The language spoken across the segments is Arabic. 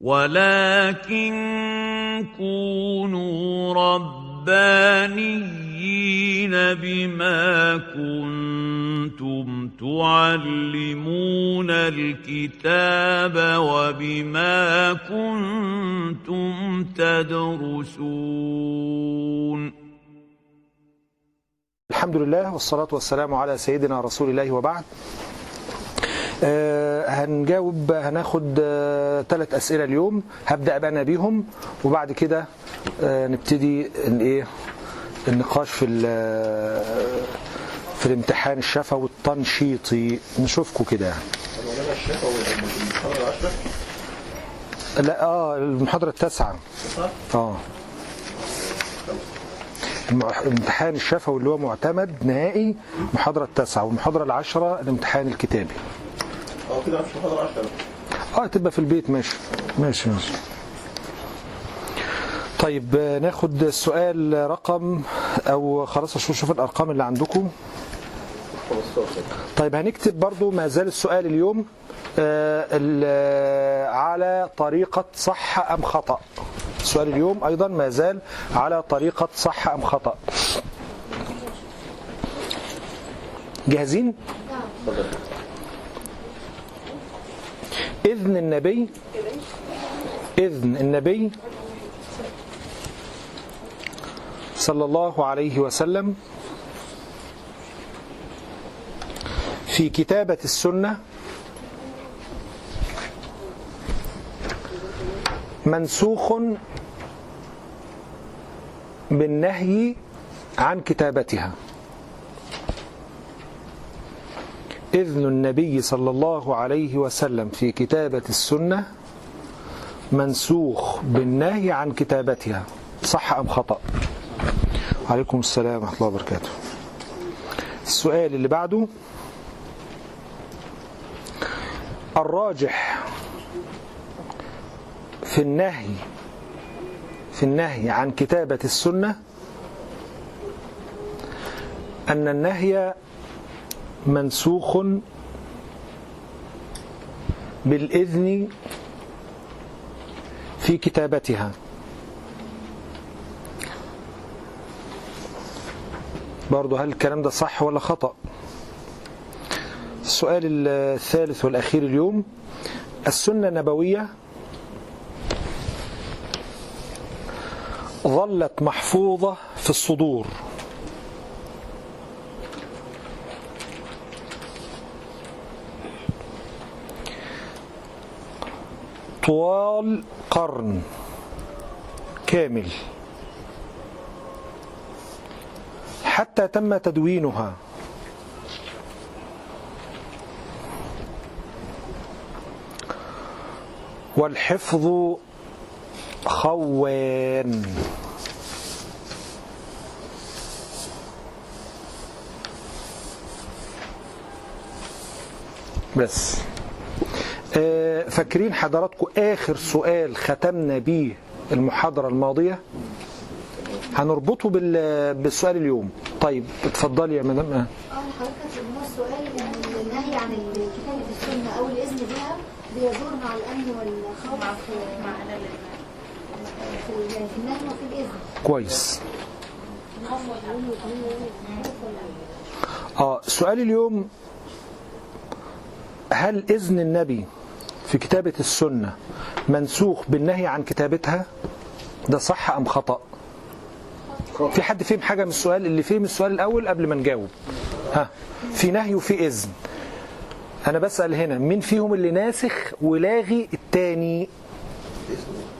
ولكن كونوا ربانيين بما كنتم تعلمون الكتاب وبما كنتم تدرسون. الحمد لله والصلاة والسلام على سيدنا رسول الله وبعد. هنجاوب هناخد آه ثلاث أسئلة اليوم. هبدأ بقى أنا بيهم وبعد كده آه نبتدي الايه النقاش في في الامتحان الشفوي التنشيطي نشوفكم كده. لا آه المحاضرة التاسعة. آه. الامتحان الشفوي اللي هو معتمد نهائي المحاضرة التاسعة والمحاضرة العشرة الامتحان الكتابي. آه كده مش 10 آه تبقى في البيت ماشي. ماشي ماشي. طيب ناخد السؤال رقم أو خلاص شوف شوف الأرقام اللي عندكم. 15 طيب هنكتب برضو ما زال السؤال اليوم آه على طريقة صح أم خطأ. السؤال اليوم أيضا ما زال على طريقة صح أم خطأ. جاهزين؟ إذن النبي إذن النبي صلى الله عليه وسلم في كتابة السنة منسوخ بالنهي عن كتابتها. إذن النبي صلى الله عليه وسلم في كتابة السنة منسوخ بالنهي عن كتابتها. صح أم خطأ؟ عليكم السلام ورحمة الله وبركاته. السؤال اللي بعده الراجح في النهي في النهي عن كتابة السنة أن النهي منسوخ بالإذن في كتابتها. برضو هل الكلام ده صح ولا خطأ؟ السؤال الثالث والأخير اليوم. السنة النبوية ظلت محفوظة في الصدور. طوال قرن كامل. حتى تم تدوينها. والحفظ خوان. بس. فاكرين حضراتكم آخر سؤال ختمنا بيه المحاضرة الماضية؟ هنربطه بال- بالسؤال اليوم. طيب اتفضلي يا مدام. آه. أه حضرتك ان هو السؤال ان النهي عن الكتابة السنة أو الإذن بها بيدور مع الأمن والخوف في في يعني في النهي وفي الإذن. كويس. آه سؤال اليوم هل إذن النبي في كتابة السنة منسوخ بالنهي عن كتابتها؟ ده صح أم خطأ؟ في حد فهم حاجة من السؤال اللي فهم السؤال الأول قبل ما نجاوب؟ ها في نهي وفي إذن. أنا بسأل هنا مين فيهم اللي ناسخ ولاغي التاني؟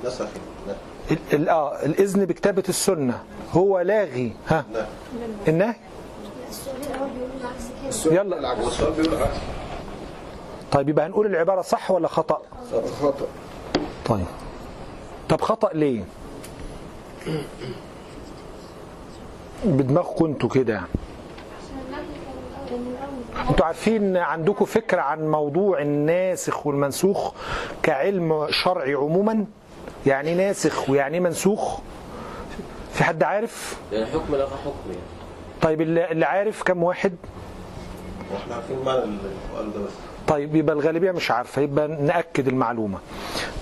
نسخ. لا ال- ال- آه الإذن بكتابة السنة. هو لاغي. ها لا النهي؟ السؤال الأول بيقول العكس كده يلا. السؤال بيقول العكس طيب يبقى هنقول العبارة صح ولا خطأ؟ خطأ. طيب. طب خطأ ليه؟ بدماغكم أنتوا كده. يعني أنتوا عارفين عندكم فكرة عن موضوع الناسخ والمنسوخ كعلم شرعي عموما؟ يعني ناسخ ويعني منسوخ؟ في حد عارف؟ يعني حكم لغى حكم يعني. طيب اللي اللي عارف كم واحد؟ وإحنا عارفين معنى السؤال ده بس. طيب يبقى الغالبية مش عارفة يبقى نأكد المعلومة.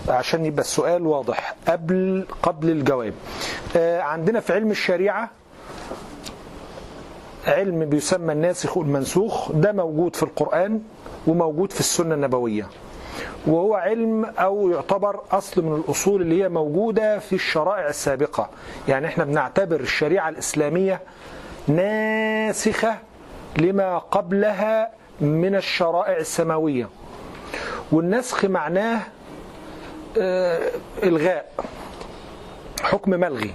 عشان يبقى السؤال واضح قبل قبل الجواب. آه، عندنا في علم الشريعة علم بيسمى الناسخ والمنسوخ ده موجود في القرآن وموجود في السنة النبوية. وهو علم أو يعتبر أصل من الأصول اللي هي موجودة في الشرائع السابقة. يعني إحنا بنعتبر الشريعة الإسلامية ناسخة لما قبلها من الشرائع السماوية. والنسخ معناه آه، إلغاء حكم ملغي.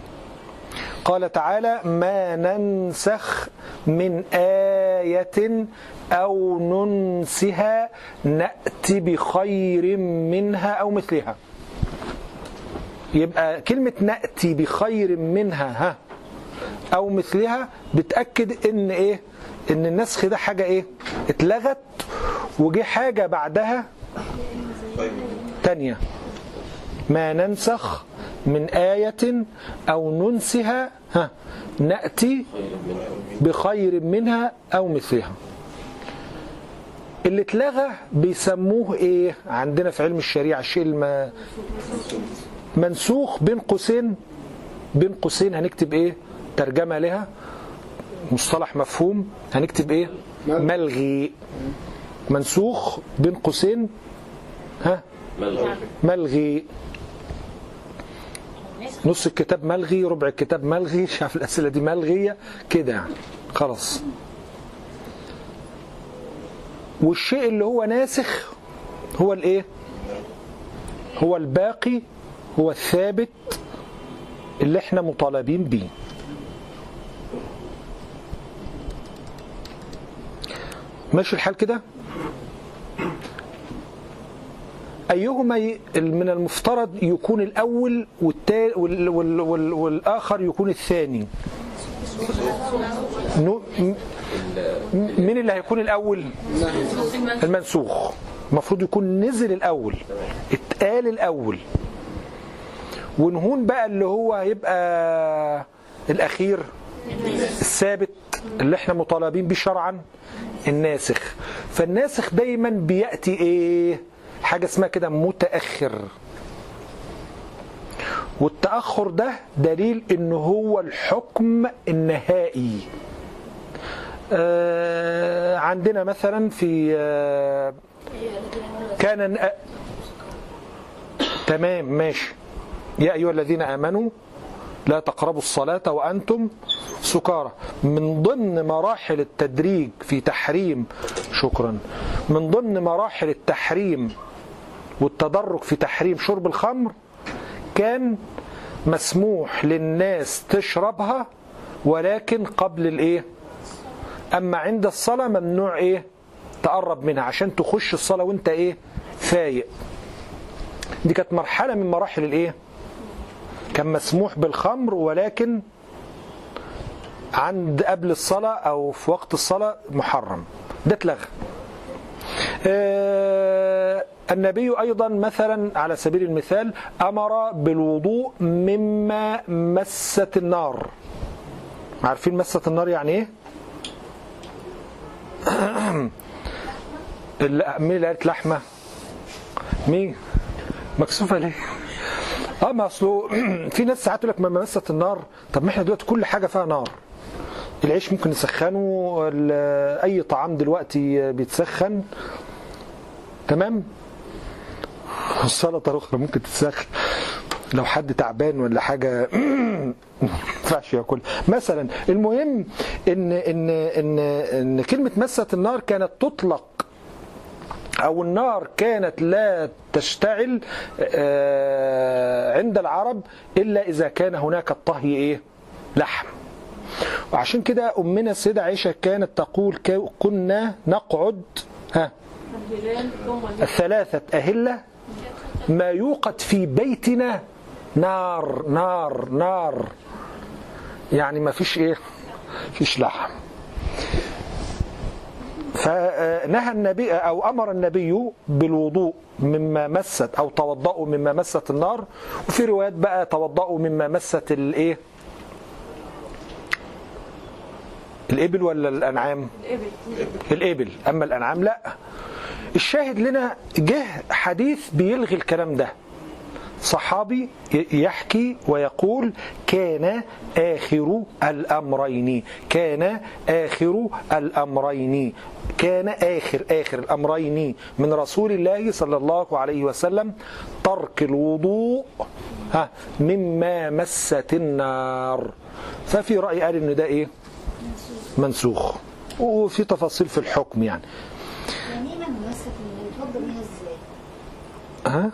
قال تعالى ما ننسخ من آية أو ننسها نأتي بخير منها أو مثلها. يبقى كلمة نأتي بخير منها ها أو مثلها بتأكد إن إيه؟ إن النسخ ده حاجة إيه؟ اتلغت وجه حاجة بعدها تانية. ما ننسخ من آية أو ننسها ها نأتي بخير منها أو مثلها. اللي اتلغى بيسموه إيه؟ عندنا في علم الشريعة الشيء الم... منسوخ بين قوسين. بين قوسين هنكتب إيه؟ ترجمة لها. مصطلح مفهوم. هنكتب إيه؟ ملغي. منسوخ بين قوسين. ها؟ ملغي. نص الكتاب ملغي ربع الكتاب ملغي. شاف الأسئلة دي ملغية. كده يعني. خلاص. والشيء اللي هو ناسخ هو الإيه؟ هو الباقي هو الثابت اللي إحنا مطالبين بيه. ماشي الحال كده؟ أيهما ي- من المفترض يكون الأول والتا- وال- وال- وال- والآخر يكون الثاني؟ مين اللي هيكون الأول؟ المنسوخ. المفروض يكون نزل الأول اتقال الأول. ونهون بقى اللي هو هيبقى الأخير الثابت اللي إحنا مطالبين بيه شرعا. الناسخ. فالناسخ دايما بيأتي إيه؟ حاجة اسمها كده متأخر. والتأخر ده دليل إن هو الحكم النهائي. آه عندنا مثلا في آه كان آه تمام ماشي. يا أيها الذين آمنوا لا تقربوا الصلاة وأنتم سكارى. من ضمن مراحل التدريج في تحريم شكرا. من ضمن مراحل التحريم والتدرج في تحريم شرب الخمر كان مسموح للناس تشربها ولكن قبل الإيه؟ أما عند الصلاة ممنوع إيه؟ تقرب منها عشان تخش الصلاة وأنت إيه؟ فايق. دي كانت مرحلة من مراحل الإيه؟ كان مسموح بالخمر ولكن عند قبل الصلاة أو في وقت الصلاة محرم. ده اتلغى. آه النبي أيضا مثلا على سبيل المثال أمر بالوضوء مما مست النار. عارفين مست النار يعني إيه؟ مين اللي قالت لحمة؟ مين؟ مكسوفة ليه آه ما اصله في ناس ساعات يقول لك ما مست النار. طب ما إحنا دلوقتي كل حاجة فيها نار. العيش ممكن نسخنه أي طعام دلوقتي بيتسخن. تمام؟ السلطه الاخرى ممكن تتسخن. لو حد تعبان ولا حاجة ما ينفعش ياكل. مثلا المهم ان ان ان إن كلمة مست النار كانت تطلق أو النار كانت لا تشتعل آه، عند العرب إلا إذا كان هناك الطهي إيه؟ لحم. وعشان كده أمنا السيدة عائشة كانت تقول كنا نقعد ها الثلاثة أهلة ما يوقد في بيتنا نار نار نار. يعني ما فيش إيه؟ فيش لحم. فنهى النبي أو أمر النبي بالوضوء مما مست أو توضؤوا مما مست النار. وفي روايات بقى توضؤوا مما مست الإيه؟ الإبل ولا الأنعام؟ الإبل. أما الأنعام لا. الشاهد لنا جه حديث بيلغي الكلام ده. صحابي يحكي ويقول كان آخر الأمرين كان آخر الأمرين كان آخر آخر الأمرين من رسول الله صلى الله عليه وسلم ترك الوضوء ها مما مست النار. ففي رأي قال إن ده إيه؟ منسوخ. وفي تفاصيل في الحكم يعني. يعني إيه اللي يتوضى بيها إزاي؟ ها؟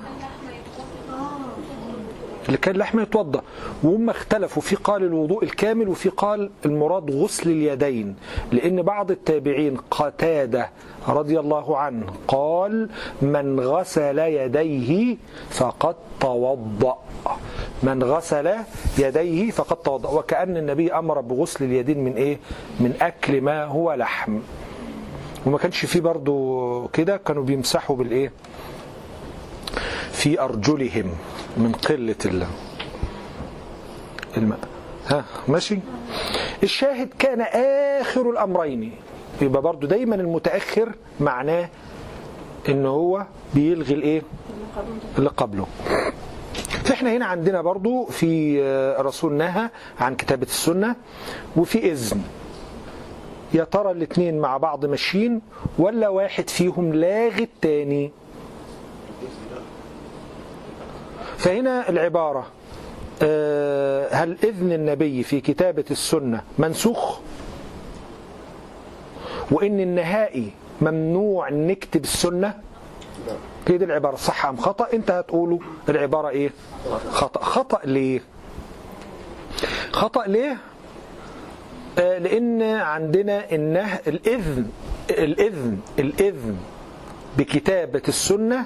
اللي كان لحمه يتوضأ. وهم اختلفوا في قال الوضوء الكامل وفي قال المراد غسل اليدين. لأن بعض التابعين قتادة رضي الله عنه قال من غسل يديه فقد توضأ. من غسل يديه فقد توضأ. وكأن النبي أمر بغسل اليدين من إيه؟ من أكل ما هو لحم. وما كانش فيه برضو كده كانوا بيمسحوا بالإيه؟ في أرجلهم. من قلة ال- الماء ها ماشي؟ الشاهد كان آخر الأمرين. يبقى برضو دايما المتأخر معناه إن هو بيلغي الإيه؟ اللي قبله. فإحنا هنا عندنا برضو في آه، رسول نهى عن كتابة السنة وفي إذن. يا ترى الاثنين مع بعض ماشيين ولا واحد فيهم لاغي التاني؟ فهنا العبارة آه، هل إذن النبي في كتابة السنة منسوخ؟ وإن النهائي ممنوع نكتب السنة؟ كده العبارة صح أم خطأ؟ أنت هتقوله. العبارة إيه؟ خطأ. خطأ ليه؟ خطأ ليه؟ آه، لأن عندنا النه... الإذن الإذن الإذن بكتابة السنة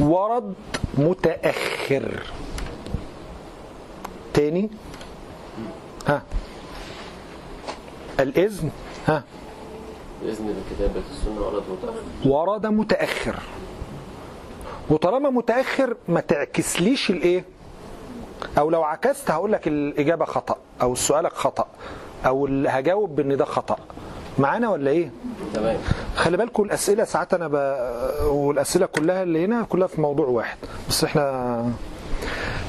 ورد متأخر. تاني؟ ها. الإذن؟ ها. بإذن بكتابة السنة ورد متأخر ورد متأخر. وطالما متأخر ما تعكسليش الإيه؟ أو لو عكست هقول لك الإجابة خطأ أو سؤالك خطأ أو هجاوب بإن ده خطأ. معانا ولا إيه؟ تمام. خلي بالكم الأسئلة ساعات أنا ب... والأسئلة كلها اللي هنا كلها في موضوع واحد. بس إحنا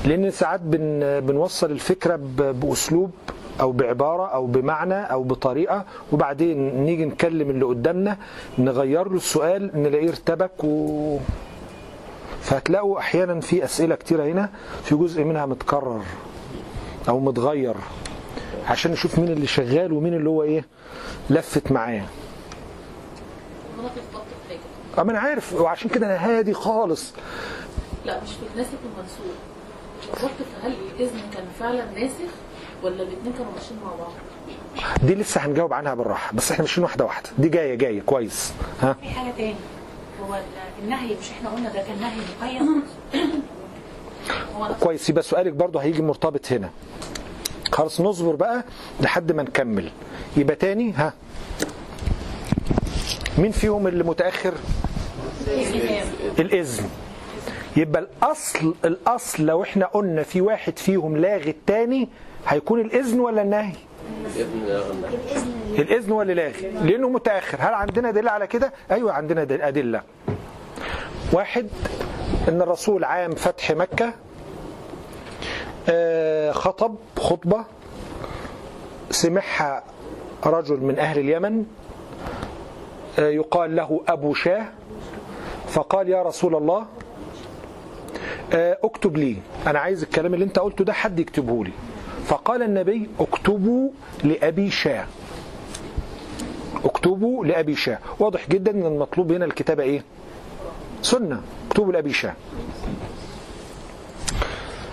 لأن ساعات بن... بنوصل الفكرة ب... بأسلوب أو بعبارة أو بمعنى أو بطريقة وبعدين نيجي نكلم اللي قدامنا نغير له السؤال نلاقيه ارتبك و فهتلاقوا أحيانا في أسئلة كتيرة هنا في جزء منها متكرر أو متغير. عشان نشوف مين اللي شغال ومين اللي هو إيه لفت معاه. حاجة آه ما أنا عارف وعشان كده أنا هادي خالص. لا مش في ناسخ ومنسوخ بالظبط فهل الإذن كان فعلا ناسخ ولا الاثنين كانوا ماشيين مع بعض؟ دي لسه هنجاوب عنها بالراحة بس إحنا ماشيين واحدة واحدة. دي جاية جاية كويس. ها؟ في حاجة تاني. هو ال- النهي مش إحنا قلنا ده كان نهي مقيد؟ كويس يبقى سؤالك برضه هيجي مرتبط هنا. خلاص نصبر بقى لحد ما نكمل. يبقى تاني؟ ها. مين فيهم اللي متأخر؟ الإذن. يبقى الأصل الأصل لو إحنا قلنا في واحد فيهم لاغي التاني هيكون الإذن ولا النهي؟ الإذن ولا لاغي لأنه متأخر. هل عندنا دليل على كده؟ أيوه عندنا دل- أدلة. واحد إن الرسول عام فتح آه، خطب خطبة. سمعها رجل من أهل اليمن آه، يقال له أبو شاه. فقال يا رسول الله آه، اكتب لي. أنا عايز الكلام اللي أنت قلته ده حد يكتبه لي. فقال النبي اكتبوا لأبي شاه. اكتبوا لأبي شاه. واضح جدا إن المطلوب هنا الكتابة إيه؟ سنة. اكتبوا لأبي شاه.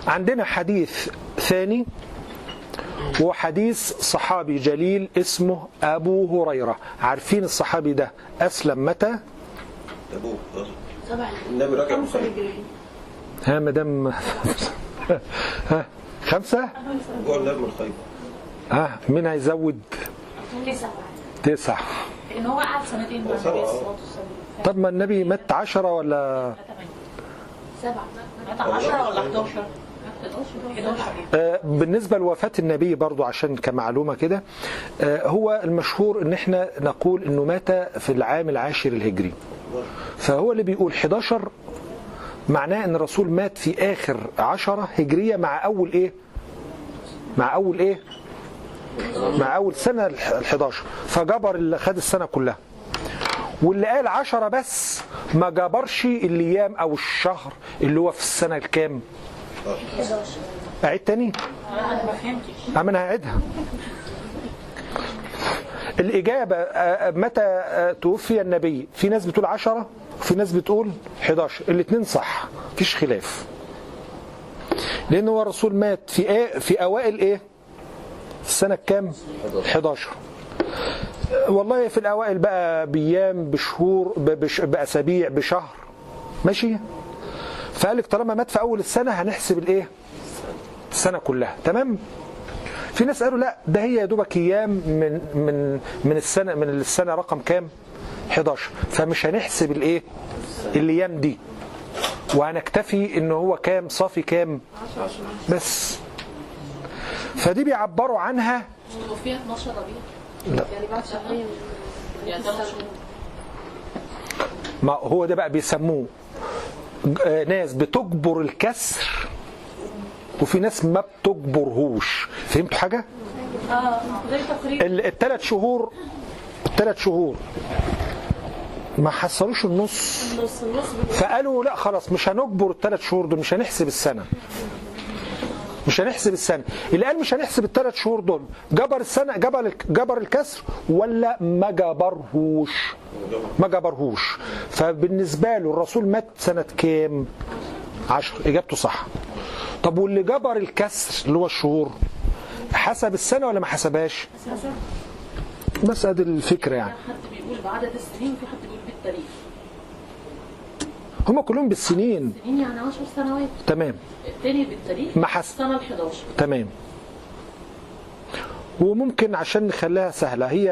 عندنا حديث ثاني وهو حديث صحابي جليل اسمه أبو هريرة. عارفين الصحابي ده؟ أسلم. متى؟ خمسة ها مدام. ها خمسة؟ جوه النبي من خيبر ها مين هيزود؟ تسعة. تسعة. لأن هو قعد سنتين مع النبي سبعة. صلى الله عليه وسلم طب ما النبي مات عشرة ولا؟ سبعة. مات 10 ولا 11 11 آه، بالنسبة لوفاة النبي برضو عشان كمعلومة كده آه، هو المشهور إن إحنا نقول إنه مات في العام العاشر الهجري. فهو اللي بيقول 11 معناه إن الرسول مات في آخر عشرة هجرية مع أول إيه؟ مع أول إيه؟ مع أول سنة ال 11 فجبر اللي خد السنة كلها. واللي قال عشرة بس ما جبرش الأيام أو الشهر اللي هو في السنة الكام؟ أعيد تاني؟ أما أنا هعيدها الإجابة آه، متى آه، توفي النبي؟ في ناس بتقول عشرة وفي ناس بتقول 11 الاثنين صح مفيش خلاف. لأن هو الرسول مات في إيه؟ في أوائل إيه؟ السنة كام؟ 11 والله في الأوائل بقى بأيام بشهور بأسابيع بشهر. ماشي؟ فقال لك طالما مات في أول السنة هنحسب الإيه؟ السنة كلها. تمام؟ في ناس قالوا لا ده هي يا دوبك أيام من من من السنة من السنة رقم كام؟ 11 فمش هنحسب الإيه؟ الأيام دي. وهنكتفي إن هو كام؟ صافي كام؟ بس. فدي بيعبروا عنها. وفيها 12 ربيع. لا. يعني بعد شهرين. يعني ما هو ده بقى بيسموه ناس بتجبر الكسر. وفي ناس ما بتجبرهوش. فهمتوا حاجة؟ آه تقريبا. الثلاث شهور الثلاث شهور ما حصلوش النص. نص النص فقالوا لا خلاص مش هنجبر الثلاث شهور دول مش هنحسب السنة. مش هنحسب السنة. اللي قال مش هنحسب الثلاث شهور دول. جبر السنة جبر جبر الكسر ولا ما جبرهوش؟ ما جبرهوش. فبالنسبة له الرسول مات سنة كام؟ عشر. إجابته صح. طب واللي جبر الكسر اللي هو الشهور حسب السنة ولا ما حسبهاش؟ بس ادي الفكرة يعني. حد بيقول بعدد السنين وفي حد بيقول بالتاريخ. هم كلهم بالسنين. سنين يعني 10 سنوات. تمام. التاني بالتاريخ؟ ما حس- السنة ال 11 تمام. وممكن عشان نخليها سهلة هي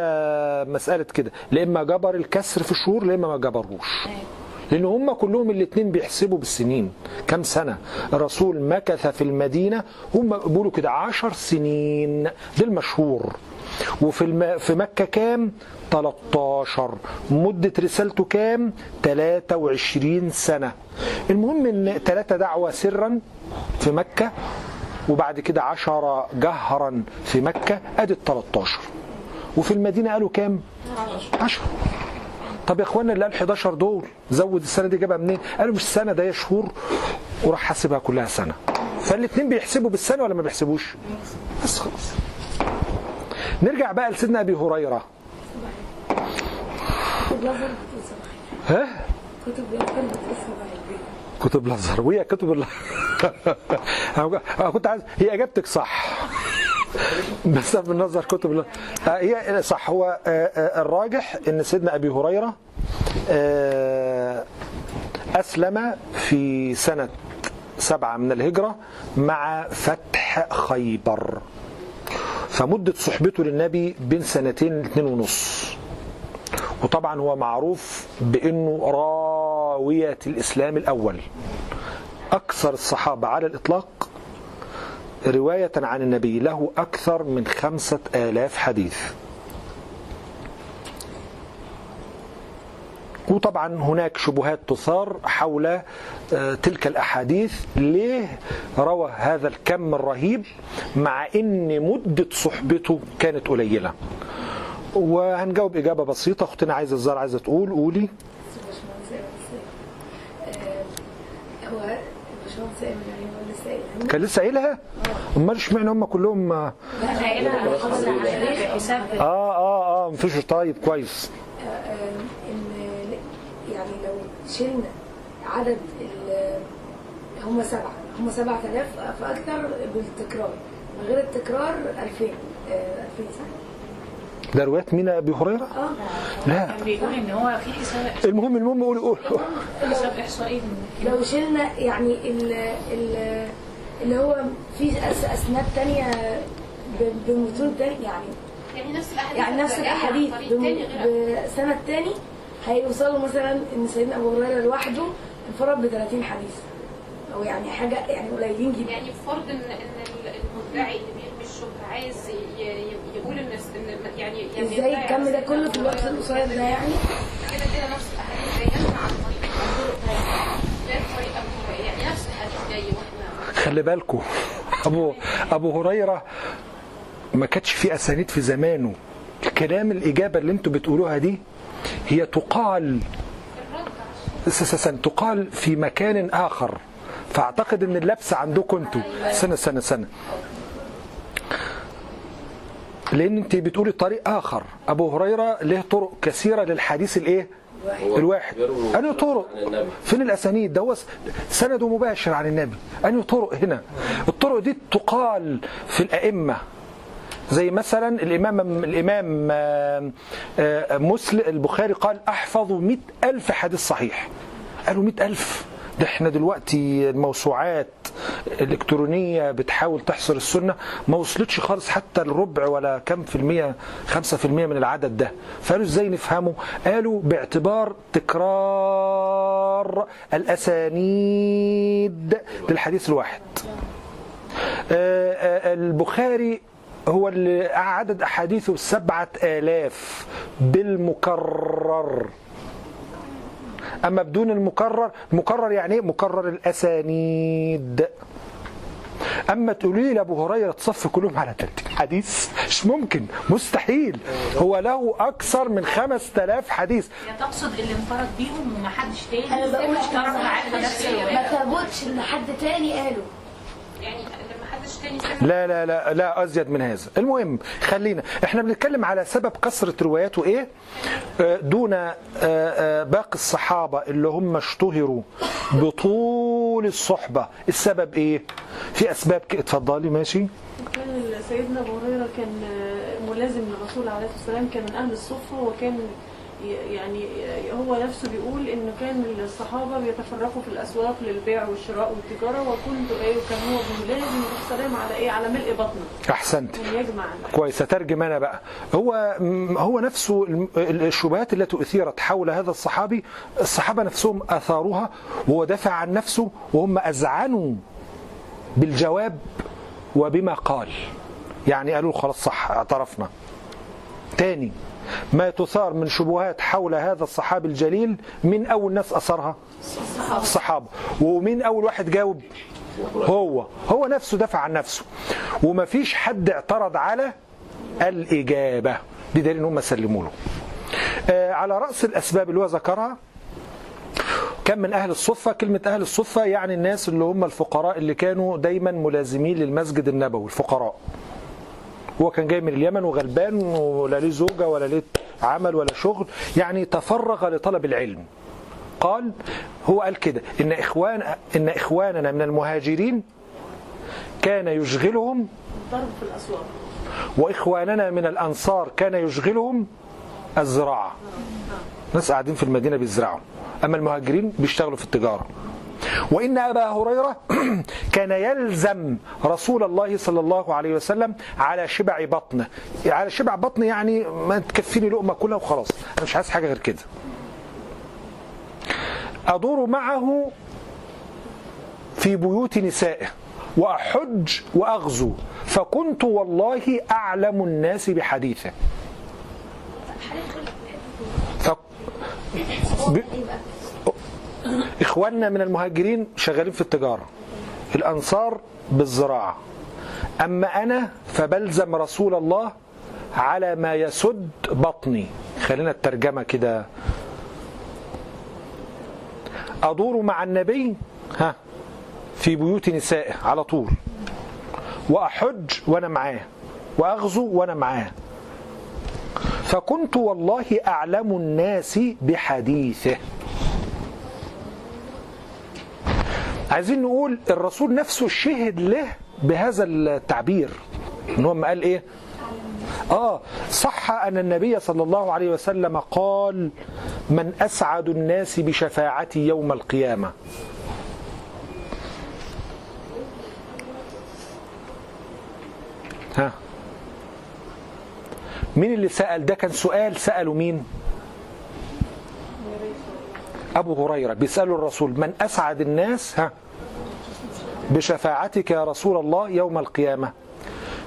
مسألة كده لا إما جبر الكسر في الشهور لا إما ما جبرهوش لأن هم كلهم الاثنين بيحسبوا بالسنين. كم سنة؟ الرسول مكث في المدينة هم بيقولوا كده عشر سنين. ده المشهور. وفي. في مكة كام؟ 13 مدة رسالته كام؟ 23 سنة. المهم إن ثلاثة دعوة سرا في مكة وبعد كده عشرة جهرا في مكة أدي 13 وفي المدينة قالوا كام؟ 10 طب يا اخوانا اللي قال 11 دول زود السنة دي جابها منين؟ قالوا مش سنة ده شهور. وراح حاسبها كلها سنة. فالاثنين بيحسبوا بالسنة ولا ما بيحسبوش؟ بس خلاص. نرجع بقى لسيدنا أبي هريرة. ها؟ كتب كتب وهي كتب ال... أنا كنت عايز هي إجابتك صح. بس بالنظر كتب ال... آه، هي صح. هو آه، آه، الراجح إن سيدنا أبي هريرة آه، أسلم في سنة سبعة من الهجرة مع فتح خيبر. فمدة صحبته للنبي بين سنتين اتنين ونص. وطبعا هو معروف بإنه راوية الإسلام الأول. أكثر الصحابة على الإطلاق رواية عن النبي له أكثر من خمسة آلاف حديث. وطبعا هناك شبهات تثار حول آه، تلك الاحاديث ليه روى هذا الكم الرهيب مع ان مده صحبته كانت قليله وهنجاوب اجابه بسيطه اختنا عايزه الزهر عايزه تقول قولي يعني يعني كان لسه قايلها امال اشمعنى هم كلهم آه آه آه مفيش طيب كويس يعني شلنا عدد ال- هم سبعة. هم 7000 فأكثر بالتكرار. من غير التكرار 2000 آه، 2000 صح؟ ده رواية مين يا أبي هريرة؟ آه. لا. كان بيقول إن هو في حساب المهم المهم قولي قول حساب إحصائي. لو شلنا يعني ال ال اللي هو في أس- أسناد تانية بمتون تاني يعني يعني نفس الأحاديث. يعني نفس عن الأحاديث بسند تاني هيوصلوا مثلا إن سيدنا أبو هريرة لوحده انفرد ب 30 حديث. أو يعني حاجة يعني قليلين جدا. يعني بفرض ان إن المدعي اللي بيرمي الشبهه عايز يقول إن إن يعني يعني إزاي الكم ده كله في الوقت القصير ده يعني؟ كده كده نفس الاحاديث زيها عن طريق طرق تانية غير طريق أبو هريرة. خلي بالكم ابو أبو هريرة ما كانتش في أسانيد في زمانه. الكلام الإجابة اللي أنتوا بتقولوها دي هي تقال تقال في مكان آخر. فأعتقد إن اللبس عندكم أنتوا. سنة سنة سنة. لأن أنت بتقولي طريق آخر. أبو هريرة له طرق كثيرة للحديث الإيه؟ الواحد. أنهي طرق. فين الأسانيد؟ ده سنده مباشر عن النبي. أنهي طرق هنا. الطرق دي تقال في الأئمة. زي مثلا الامام الإمام آه، آه، مسلم البخاري قال أحفظ مئة ألف حديث صحيح. قالوا مئة ألف. ده إحنا دلوقتي الموسوعات الإلكترونية بتحاول تحصر السنة ما وصلتش خالص حتى الربع ولا كم في المية خمسة في المية من العدد ده. فقالوا إزاي نفهمه؟ قالوا باعتبار تكرار الأسانيد للحديث الواحد. آه، البخاري هو اللي عدد أحاديثه سبعة آلاف بالمكرر أما بدون المكرر مكرر يعني إيه؟ مكرر الأسانيد. أما تقولي لي أبو هريرة تصف كلهم على 30 حديث مش ممكن مستحيل. هو له أكثر من 5000 حديث. هي تقصد اللي انفرد بيهم ومحدش تاني؟ أنا بقول ما ثبتش إن حد تاني قاله. يعني لا لا لا لا أزيد من هذا. المهم خلينا إحنا بنتكلم على سبب كثره رواياته إيه آه، دون آه، آه، باقي الصحابة اللي هم اشتهروا بطول الصحبة. السبب إيه؟ في أسباب اتفضلي ماشي. كان سيدنا أبو هريرة كان ملازم للرسول عليه الصلاة والسلام كان من أهل الصفة وكان يعني هو نفسه بيقول إنه كان الصحابة بيتفرقوا في الأسواق للبيع والشراء والتجارة وكنت إيه وكان هو ملازم السلام على إيه على ملء بطنه. أحسنت. يجمع. كويس. اترجم أنا بقى. هو هو نفسه الشبهات التي أثيرت حول هذا الصحابي الصحابة نفسهم أثاروها وهو دافع عن نفسه وهم اذعنوا بالجواب وبما قال. يعني قالوا خلاص صح اعترفنا. تاني. ما تثار من شبهات حول هذا الصحابي الجليل من أول ناس اثرها الصحابة. ومين أول واحد جاوب؟ هو. هو نفسه دافع عن نفسه. ومفيش حد اعترض على الإجابة. دي دليل إن هم سلموا له. آه، على رأس الأسباب اللي هو ذكرها كان من أهل الصفة. كلمة أهل الصفة يعني الناس اللي هم الفقراء اللي كانوا دايما ملازمين للمسجد النبوي الفقراء. هو كان جاي من اليمن وغلبان ولا ليه زوجة ولا ليه عمل ولا شغل يعني تفرغ لطلب العلم. قال هو قال كده إن إخوان إن إخواننا من المهاجرين كان يشغلهم ضرب في الاسواق وإخواننا من الأنصار كان يشغلهم الزراعة. ناس قاعدين في المدينة بيزرعوا. أما المهاجرين بيشتغلوا في التجارة. وإن أبا هريرة كان يلزم رسول الله صلى الله عليه وسلم على شبع بطنه على شبع بطنه يعني ما تكفيني لقمة كلها وخلاص. أنا مش عايز حاجة غير كده. أدور معه في بيوت نسائه وأحج وأغزو. فكنت والله أعلم الناس بحديثه. ف... ب... إخواننا من المهاجرين شغالين في التجارة. الأنصار بالزراعة. أما أنا فبلزم رسول الله على ما يسد بطني. خلينا الترجمة كده. أدور مع النبي ها في بيوت نسائه على طول. وأحج وأنا معاه. وأغزو وأنا معاه. فكنت والله أعلم الناس بحديثه. عايزين نقول الرسول نفسه شهد له بهذا التعبير. إن هو قال إيه؟ آه صح أن النبي صلى الله عليه وسلم قال من أسعد الناس بشفاعتي يوم القيامة. ها. مين اللي سأل؟ ده كان سؤال سأله مين؟ أبو هريرة. بيسأله الرسول من أسعد الناس؟ ها. بشفاعتك يا رسول الله يوم القيامة.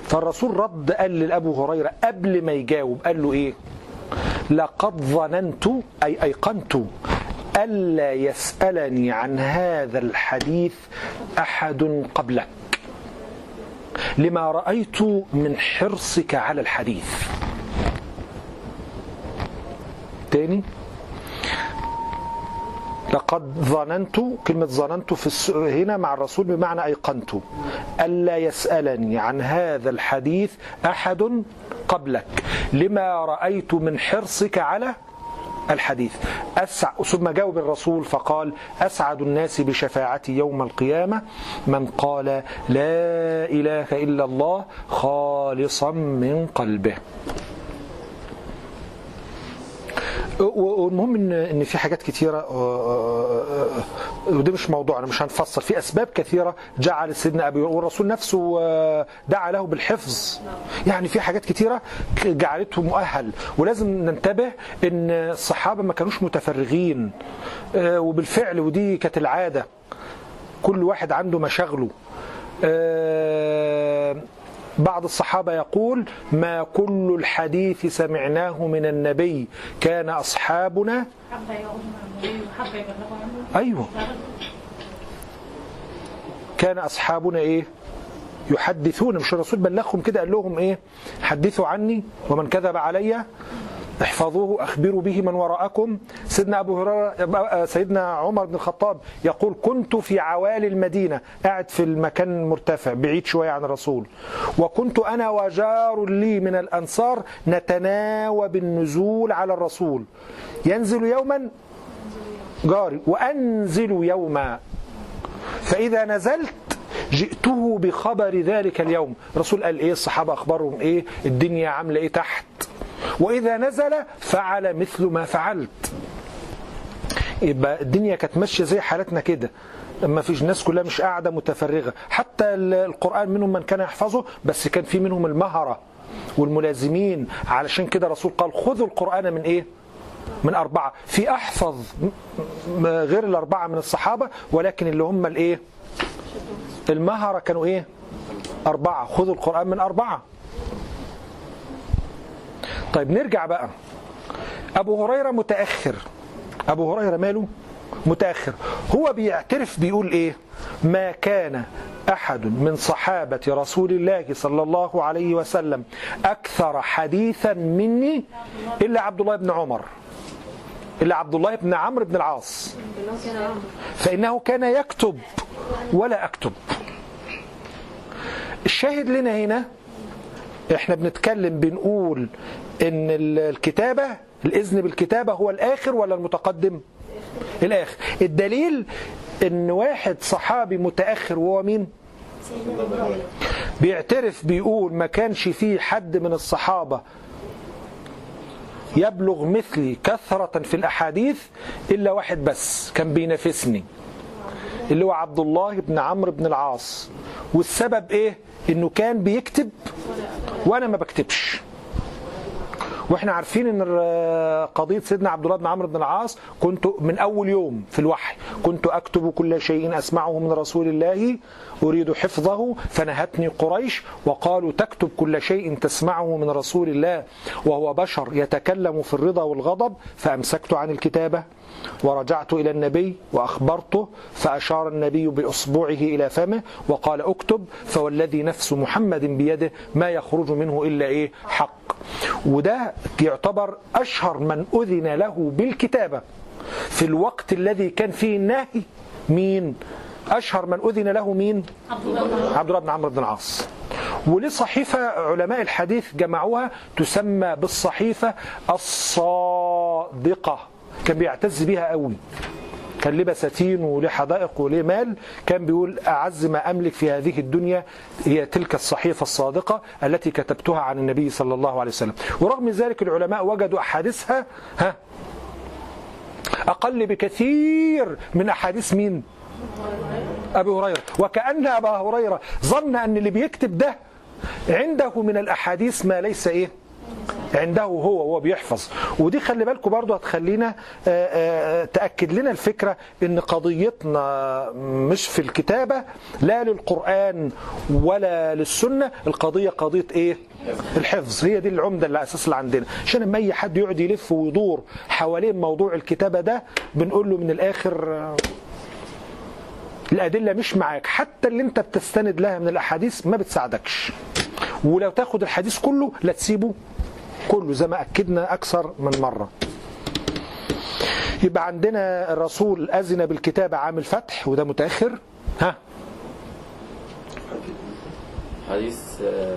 فالرسول رد قال لأبو هريرة قبل ما يجاوب قال له إيه؟ لقد ظننت أي أيقنت ألا يسألني عن هذا الحديث أحد قبلك. لما رأيت من حرصك على الحديث. تاني؟ لقد ظننت كلمة ظننت في. هنا مع الرسول بمعنى أيقنت. ألا يسألني عن هذا الحديث أحد قبلك. لما رأيت من حرصك على الحديث؟ أسع... ثم جاوب الرسول فقال أسعد الناس بشفاعتي يوم القيامة. من قال لا إله إلا الله خالصا من قلبه. والمهم ان إن في حاجات كثيره وده مش موضوعنا مش هنفصل. في أسباب كثيرة جعل سيدنا أبي والرسول نفسه دعا له بالحفظ. يعني في حاجات كثيره جعلته مؤهل. ولازم ننتبه إن الصحابة ما كانوش متفرغين. وبالفعل ودي كانت العادة. كل واحد عنده مشاغله. بعض الصحابة يقول ما كل الحديث سمعناه من النبي كان أصحابنا أيوه. كان أصحابنا إيه؟ يحدثون مش الرسول بلغهم كده قال لهم إيه؟ حدثوا عني ومن كذب علي احفظوه أخبروا به من وراءكم. سيدنا أبو هريرة سيدنا عمر بن الخطاب يقول كنت في عوالي المدينة قاعد في المكان مرتفع بعيد شوية عن الرسول. وكنت أنا وجار لي من الأنصار نتناوب النزول على الرسول. ينزل يوما؟ جاري. وأنزل يوما. فإذا نزلت جئته بخبر ذلك اليوم. الرسول قال إيه؟ الصحابة أخبارهم إيه؟ الدنيا عاملة إيه تحت؟ وإذا نزل فعل مثل ما فعلت. يبقى الدنيا كانت ماشية زي حالتنا كده. ما فيش الناس كلها مش قاعدة متفرغة. حتى القرآن منهم من كان يحفظه بس كان في منهم المهرة والملازمين. علشان كده الرسول قال خذوا القرآن من إيه؟ من أربعة. في أحفظ غير الأربعة من الصحابة ولكن اللي هم الإيه؟ المهرة كانوا إيه؟ أربعة. خذوا القرآن من أربعة. طيب نرجع بقى. أبو هريرة متأخر. أبو هريرة ماله؟ متأخر. هو بيعترف بيقول إيه؟ ما كان أحد من صحابة رسول الله صلى الله عليه وسلم أكثر حديثا مني إلا عبد الله بن عمر. إلا عبد الله بن عمرو بن العاص. فإنه كان يكتب ولا أكتب. الشاهد لنا هنا إحنا بنتكلم بنقول إن الكتابة الإذن بالكتابة هو الآخر ولا المتقدم؟ الآخر. الدليل إن واحد صحابي متأخر وهو مين؟ بيعترف بيقول ما كانش فيه حد من الصحابة يبلغ مثلي كثرة في الأحاديث إلا واحد بس كان بينافسني اللي هو عبد الله بن عمرو بن العاص. والسبب إيه؟ إنه كان بيكتب وأنا ما بكتبش. وإحنا عارفين إن قضية سيدنا عبد الله بن عمرو بن العاص كنت من أول يوم في الوحي. كنت أكتب كل شيء أسمعه من رسول الله أريد حفظه فنهتني قريش وقالوا تكتب كل شيء تسمعه من رسول الله وهو بشر يتكلم في الرضا والغضب فأمسكت عن الكتابة. ورجعت إلى النبي وأخبرته فأشار النبي بإصبعه إلى فمه وقال اكتب. فوالذي نفس محمد بيده ما يخرج منه إلا إيه؟ حق. وده يعتبر أشهر من أذن له بالكتابة. في الوقت الذي كان فيه النهي مين؟ أشهر من أذن له مين؟ عبد الله بن عمرو بن العاص. وليه صحيفة علماء الحديث جمعوها تسمى بالصحيفة الصادقة. كان بيعتز بيها قوي. كان ليه بساتين وليه حدائق وليه مال كان بيقول أعز ما أملك في هذه الدنيا هي تلك الصحيفة الصادقة التي كتبتها عن النبي صلى الله عليه وسلم. ورغم ذلك العلماء وجدوا أحاديثها ها أقل بكثير من أحاديث مين؟ أبي هريرة. وكأن أبا هريرة ظن أن اللي بيكتب ده عنده من الأحاديث ما ليس إيه؟ عنده هو وهو بيحفظ. ودي خلي بالكم برضو هتخلينا آه، آه، تأكد لنا الفكرة إن قضيتنا مش في الكتابة لا للقرآن ولا للسنة. القضية قضية إيه؟ الحفظ. هي دي العمدة اللي أساس اللي عندنا. عشان لما اي حد يقعد يلف ويدور حوالين موضوع الكتابة ده بنقول له من الآخر آه، الأدلة مش معاك. حتى اللي أنت بتستند لها من الأحاديث ما بتساعدكش. ولو تاخد الحديث كله لا تسيبه. كله زي ما أكدنا أكثر من مرة. يبقى عندنا الرسول أذن بالكتابة عام الفتح وده متأخر. ها؟ حديث آه،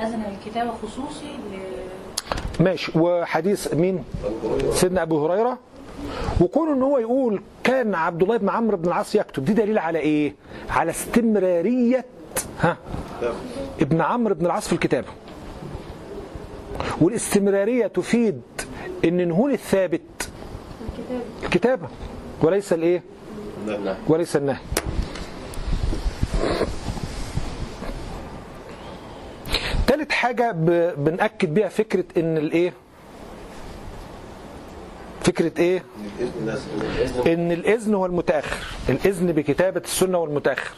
وأذن الكتابة خصوصي ل- ماشي. وحديث مين؟ سيدنا أبو هريرة. وكون إن هو يقول كان عبد الله بن عمرو بن العاص يكتب دي دليل على إيه؟ على استمرارية ها؟ ابن عمرو بن العاص في الكتابة والاستمرارية تفيد إن نهون الثابت. الكتابة. وليس الإيه؟ وليس النهي. تالت حاجة بنأكد بيها فكرة إن الإيه؟ فكرة إيه؟ إن الإذن هو المتأخر. الإذن بكتابة السنة والمتأخر.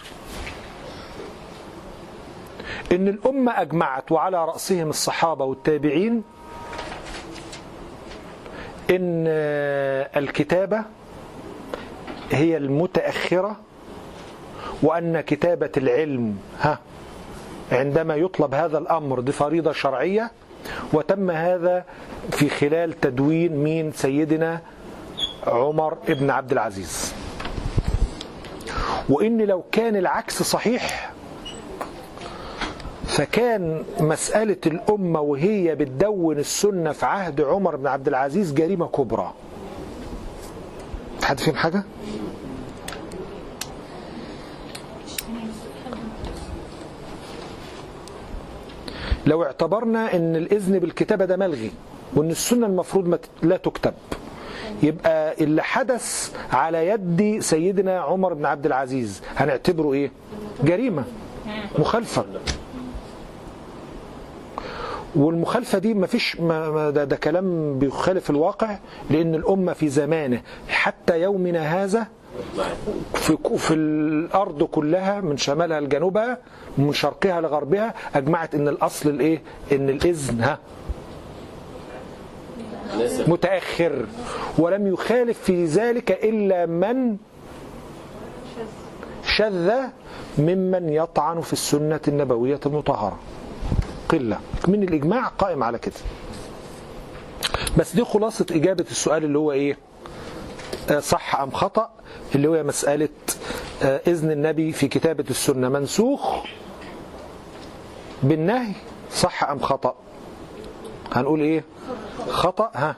إن الأمة أجمعت وعلى رأسهم الصحابة والتابعين إن آه، الكتابة هي المتأخرة وأن كتابة العلم ها عندما يطلب هذا الأمر دي فريضه شرعية وتم هذا في خلال تدوين مين؟ سيدنا عمر ابن عبد العزيز. وإن لو كان العكس صحيح فكان مسألة الأمة وهي بتدون السنة في عهد عمر بن عبد العزيز جريمة كبرى. حد فيهم حاجة؟ لو اعتبرنا إن الإذن بالكتابة ده ملغي وإن السنة المفروض ما لا تكتب يبقى اللي حدث على يد سيدنا عمر بن عبد العزيز هنعتبره إيه؟ جريمة مخالفة. والمخالفة دي مفيش ما ده, ده كلام بيخالف الواقع لأن الأمة في زمانه حتى يومنا هذا في في الأرض كلها من شمالها لجنوبها ومن شرقها لغربها أجمعت إن الأصل الإيه؟ إن الإذن ها. متأخر. ولم يخالف في ذلك إلا من شذ ممن يطعن في السنة النبوية المطهرة. قلة. من الإجماع قائم على كده. بس دي خلاصة إجابة السؤال اللي هو إيه؟ آه، صح أم خطأ؟ اللي هو مسألة آه، إذن النبي في كتابة السنة منسوخ بالنهي صح أم خطأ؟ هنقول إيه؟ خطأ ها؟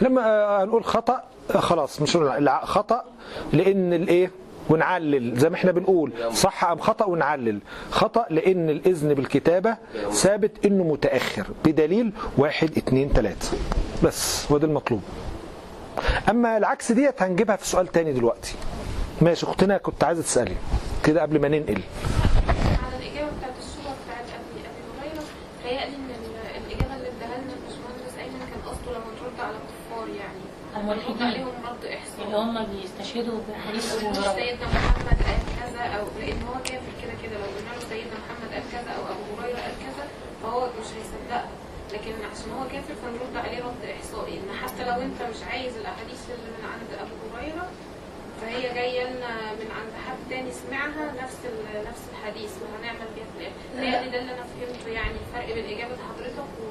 لما آه، هنقول خطأ خلاص مش خطأ لأن الإيه؟ ونعلل زي ما إحنا بنقول صح أم خطأ ونعلل. خطأ لأن الإذن بالكتابة ثابت إنه متأخر بدليل واحد اتنين تلاتة. بس هو ده المطلوب. أما العكس ديت هنجيبها في سؤال تاني دلوقتي. ماشي أختنا كنت عايزة تسألي. كده قبل ما ننقل. على الإجابة بتاعت الصورة بتاعت أبي أبي هريرة تهيألي إن ال- الإجابة اللي اداها لنا الباشمهندس أيمن كان قصده لما ترد على الكفار يعني. الملحدين. ترد عليهم رد إحصاء اللي هم بيستشهدوا بحديث سيدنا محمد قال كذا أو لأن هو كافر كده كده. لو قلنا له سيدنا محمد قال كذا أو أبو هريرة قال كذا فهو مش هيصدقها لكن عشان هو كافر فنرد عليه رد إحصائي. إن حتى لو أنت مش عايز الأحاديث اللي من عند أبو هريرة فهي جاية لنا من عند حد تاني سمعها نفس نفس الحديث. وهنعمل بيها في الآخر. يعني ده اللي أنا فهمته. يعني الفرق بين إجابة حضرتك. آه،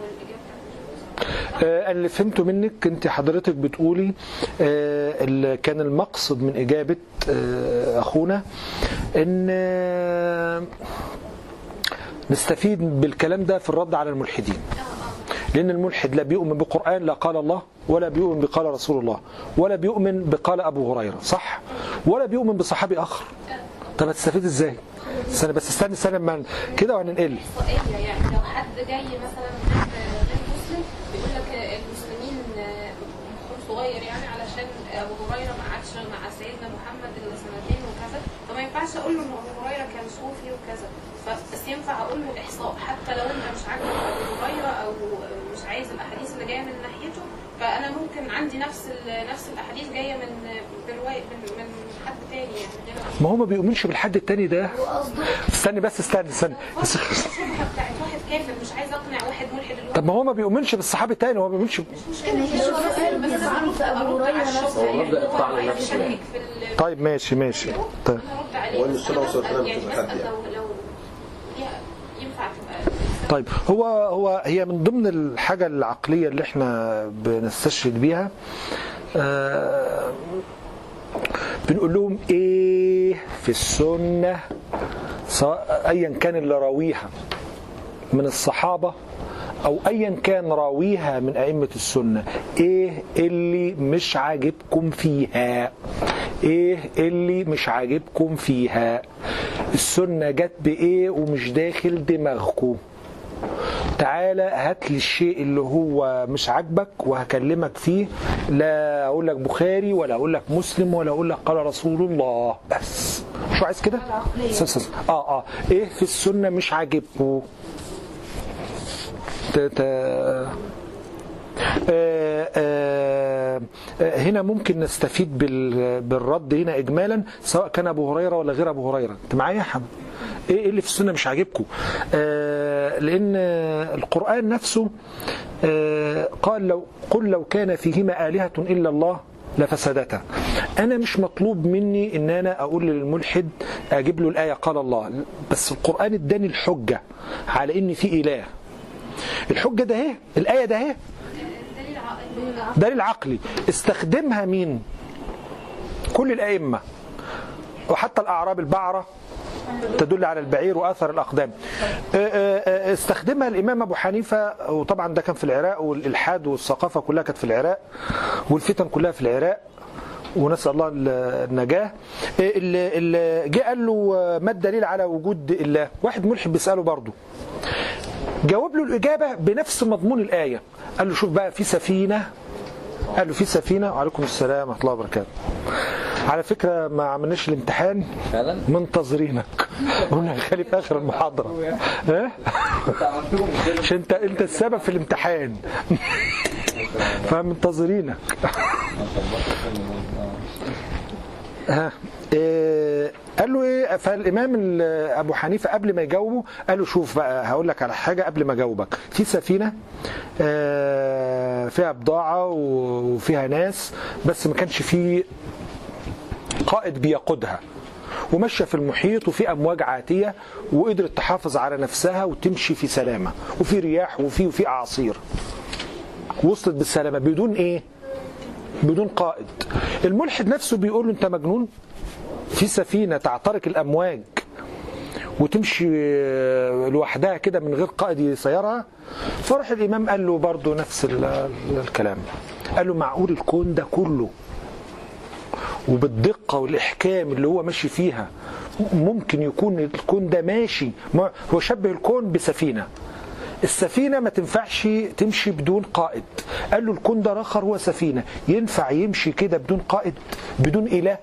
اللي فهمته منك انت حضرتك بتقولي آه، كان المقصد من اجابه آه، اخونا ان آه، نستفيد بالكلام ده في الرد على الملحدين لأن الملحد لا بيؤمن بقرآن لا قال الله ولا بيؤمن بقال رسول الله ولا بيؤمن بقال أبو هريرة صح ولا بيؤمن بصحابي آخر طب هتستفيد إزاي استنى بس استنى استنى كده وهننقل يعني لو حد جاي مثلا من غير مسلم بيقول لك المسلمين مفهوم صغير يعني علشان أبو هريرة ما قعدش مع سيدنا محمد إلا سنتين وكذا. فما ينفعش أقول له إن أبو هريرة كان صوفي وكذا. بس ينفع أقول له الاحصاء حتى لو انت مش عاجبك أبو هريرة أو مش عايز الأحاديث اللي جاية من ناحيته فأنا ممكن عندي نفس نفس الأحاديث جاية من بروايه من, ما هو ما بيؤمنش بالحد التاني ده. استني بس استني استني. بس- الشبهة بتاعت واحد كافر مش عايز أقنع واحد ملحد طب ما هو ما بيؤمنش بالصحابي التاني هو ما بيؤمنش طيب ماشي ماشي. طيب. يعني يعني. طيب هو هو هي من ضمن الحاجة العقلية اللي إحنا بنستشهد بيها آه بنقول لهم إيه في السنة سواء ايا كان اللي راويها من الصحابة أو ايا كان راويها من أئمة السنة إيه اللي مش عاجبكم فيها؟ إيه اللي مش عاجبكم فيها؟ السنة جت بإيه ومش داخل دماغكم؟ تعالى هات لي الشيء اللي هو مش عاجبك وهكلمك فيه. لا أقول لك بخاري ولا أقول لك مسلم ولا أقول لك قال رسول الله. بس. شو عايز كده؟ آه آه. إيه في السنة مش عاجبكم هنا ممكن نستفيد بال- بالرد هنا اجمالا سواء كان أبو هريرة ولا غير أبو هريرة. أنت معايا يا إيه إيه اللي في السنة؟ مش عاجبكم. آه، لأن آه، القرآن نفسه آه، قال لو قل لو كان فيهما آلهة إلا الله لفسدتا. أنا مش مطلوب مني إن أنا أقول للملحد أجيب له الآية قال الله. بس القرآن إداني الحجة على ان في إله. الحجة ده اهي الآية ده اهي دليل عقلي. استخدمها مين؟ كل الأئمة. وحتى الأعراب البعرة تدل على البعير واثر الأقدام. آه، آه، آه، استخدمها الإمام أبو حنيفة وطبعا ده كان في العراق والإلحاد والثقافة كلها كانت في العراق والفتن كلها في العراق ونسأل الله النجاة. اللي جه قال له ما الدليل على وجود الله؟ واحد ملحد بيسأله برضه. جاوب له الإجابة بنفس مضمون الآية. قال له شوف بقى في سفينة. قال له في سفينة. وعليكم السلام ورحمة الله وبركاته. على فكرة ما عملناش الامتحان فعلا؟ منتظرينك. قلنا خلي في آخر المحاضرة. عشان انت انت السبب في الامتحان. فمنتظرينك. ها؟ قال له إيه فالإمام ال- أبو حنيفة قبل ما يجاوبه قال له شوف بقى هقول لك على حاجة قبل ما أجاوبك. في سفينة آه، فيها بضاعة وفيها ناس بس ما كانش فيه قائد بيقودها. وماشية في المحيط وفي أمواج عاتية وقدرت تحافظ على نفسها وتمشي في سلامة. وفي رياح وفي وفي أعاصير. وصلت بالسلامة بدون إيه؟ بدون قائد. الملحد نفسه بيقول له أنت مجنون؟ في سفينة تعترق الأمواج وتمشي لوحدها كده من غير قائد يسيرها فراح الإمام قال له برضه نفس ال- الكلام. قال له معقول الكون ده كله وبالدقة والإحكام اللي هو ماشي فيها ممكن يكون الكون ده ماشي ما- هو شبه الكون بسفينة. السفينة ما تنفعش تمشي بدون قائد. قال له الكون ده آخر هو سفينة ينفع يمشي كده بدون قائد بدون إله؟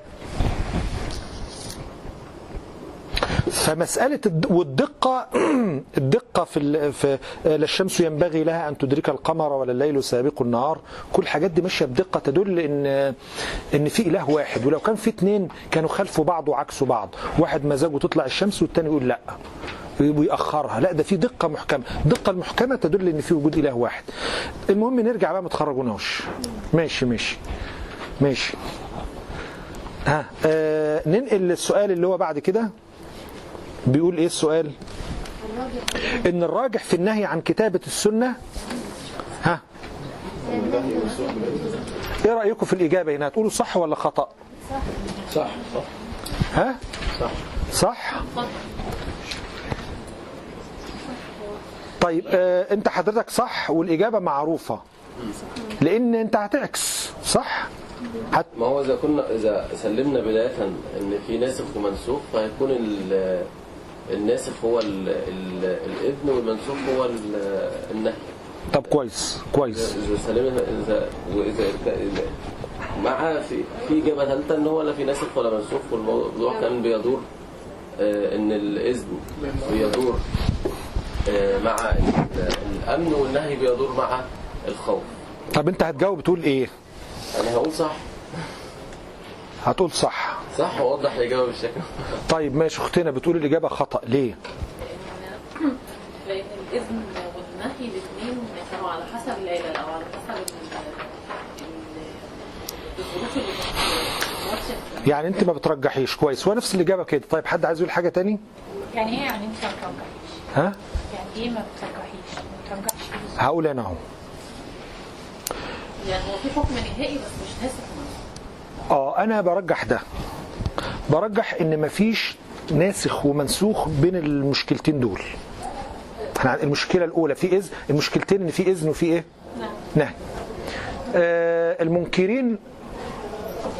فمسألة الد- والدقة الدقة في, في لا الشمس ينبغي لها أن تدرك القمر ولا الليل سابق النهار. كل الحاجات دي ماشية بدقة تدل إن إن في إله واحد. ولو كان في اتنين كانوا خلفوا بعض وعكسوا بعض. واحد مزاجه تطلع الشمس والتاني يقول لأ ويأخرها. لأ ده في دقة محكمة. الدقة المحكمة تدل إن في وجود إله واحد. المهم نرجع بقى ما تخرجوناش. ماشي ماشي ماشي. ها آه ننقل للسؤال اللي هو بعد كده. بيقول إيه السؤال؟ إن الراجح في النهي عن كتابة السنة ها؟ إيه رأيكم في الإجابة هنا؟ هتقولوا صح ولا خطأ؟ صح. صح ها؟ صح. طيب آه أنت حضرتك صح والإجابة معروفة. لأن أنت هتعكس صح؟ هت... ما هو إذا كنا إذا سلمنا بداية إن في ناسخ ومنسوخ فهيكون ال- الناسخ هو ال- ال- الإذن والمنسوخ هو ال- النهي. طب كويس كويس. اذا سلمنا اذا وإذا إذا- مع في في إجابة ثالثة إن هو لا في ناسخ ولا منسوخ والموضوع كان بيدور آه، إن الإذن بيدور آه، مع ال- الأمن والنهي بيدور مع الخوف. طب أنت هتجاوب تقول إيه؟ أنا هقول صح. هتقول صح. صح ووضح الاجابه بالشكل. طيب ماشي. أختنا بتقول الإجابة خطأ. ليه؟ لأن الإذن والنهي الاثنين كانوا على حسب العلل أو على حسب ال- ال- الظروف اللي. يعني أنت ما بترجحيش. كويس. هو نفس الإجابة كده. طيب حد عايز يقول حاجة تاني؟ يعني إيه يعني أنت ما بترجحيش؟ ها؟ يعني إيه ما بترجحيش؟ ما بترجحش فيه هقول أنا أهو. يعني هو في حكم نهائي بس مش منه آه أنا برجح ده. برجح إن مفيش ناسخ ومنسوخ بين المشكلتين دول. إحنا المشكلة الأولى في إذن المشكلتين إن في إذن وفي إيه؟ نهي. آه المنكرين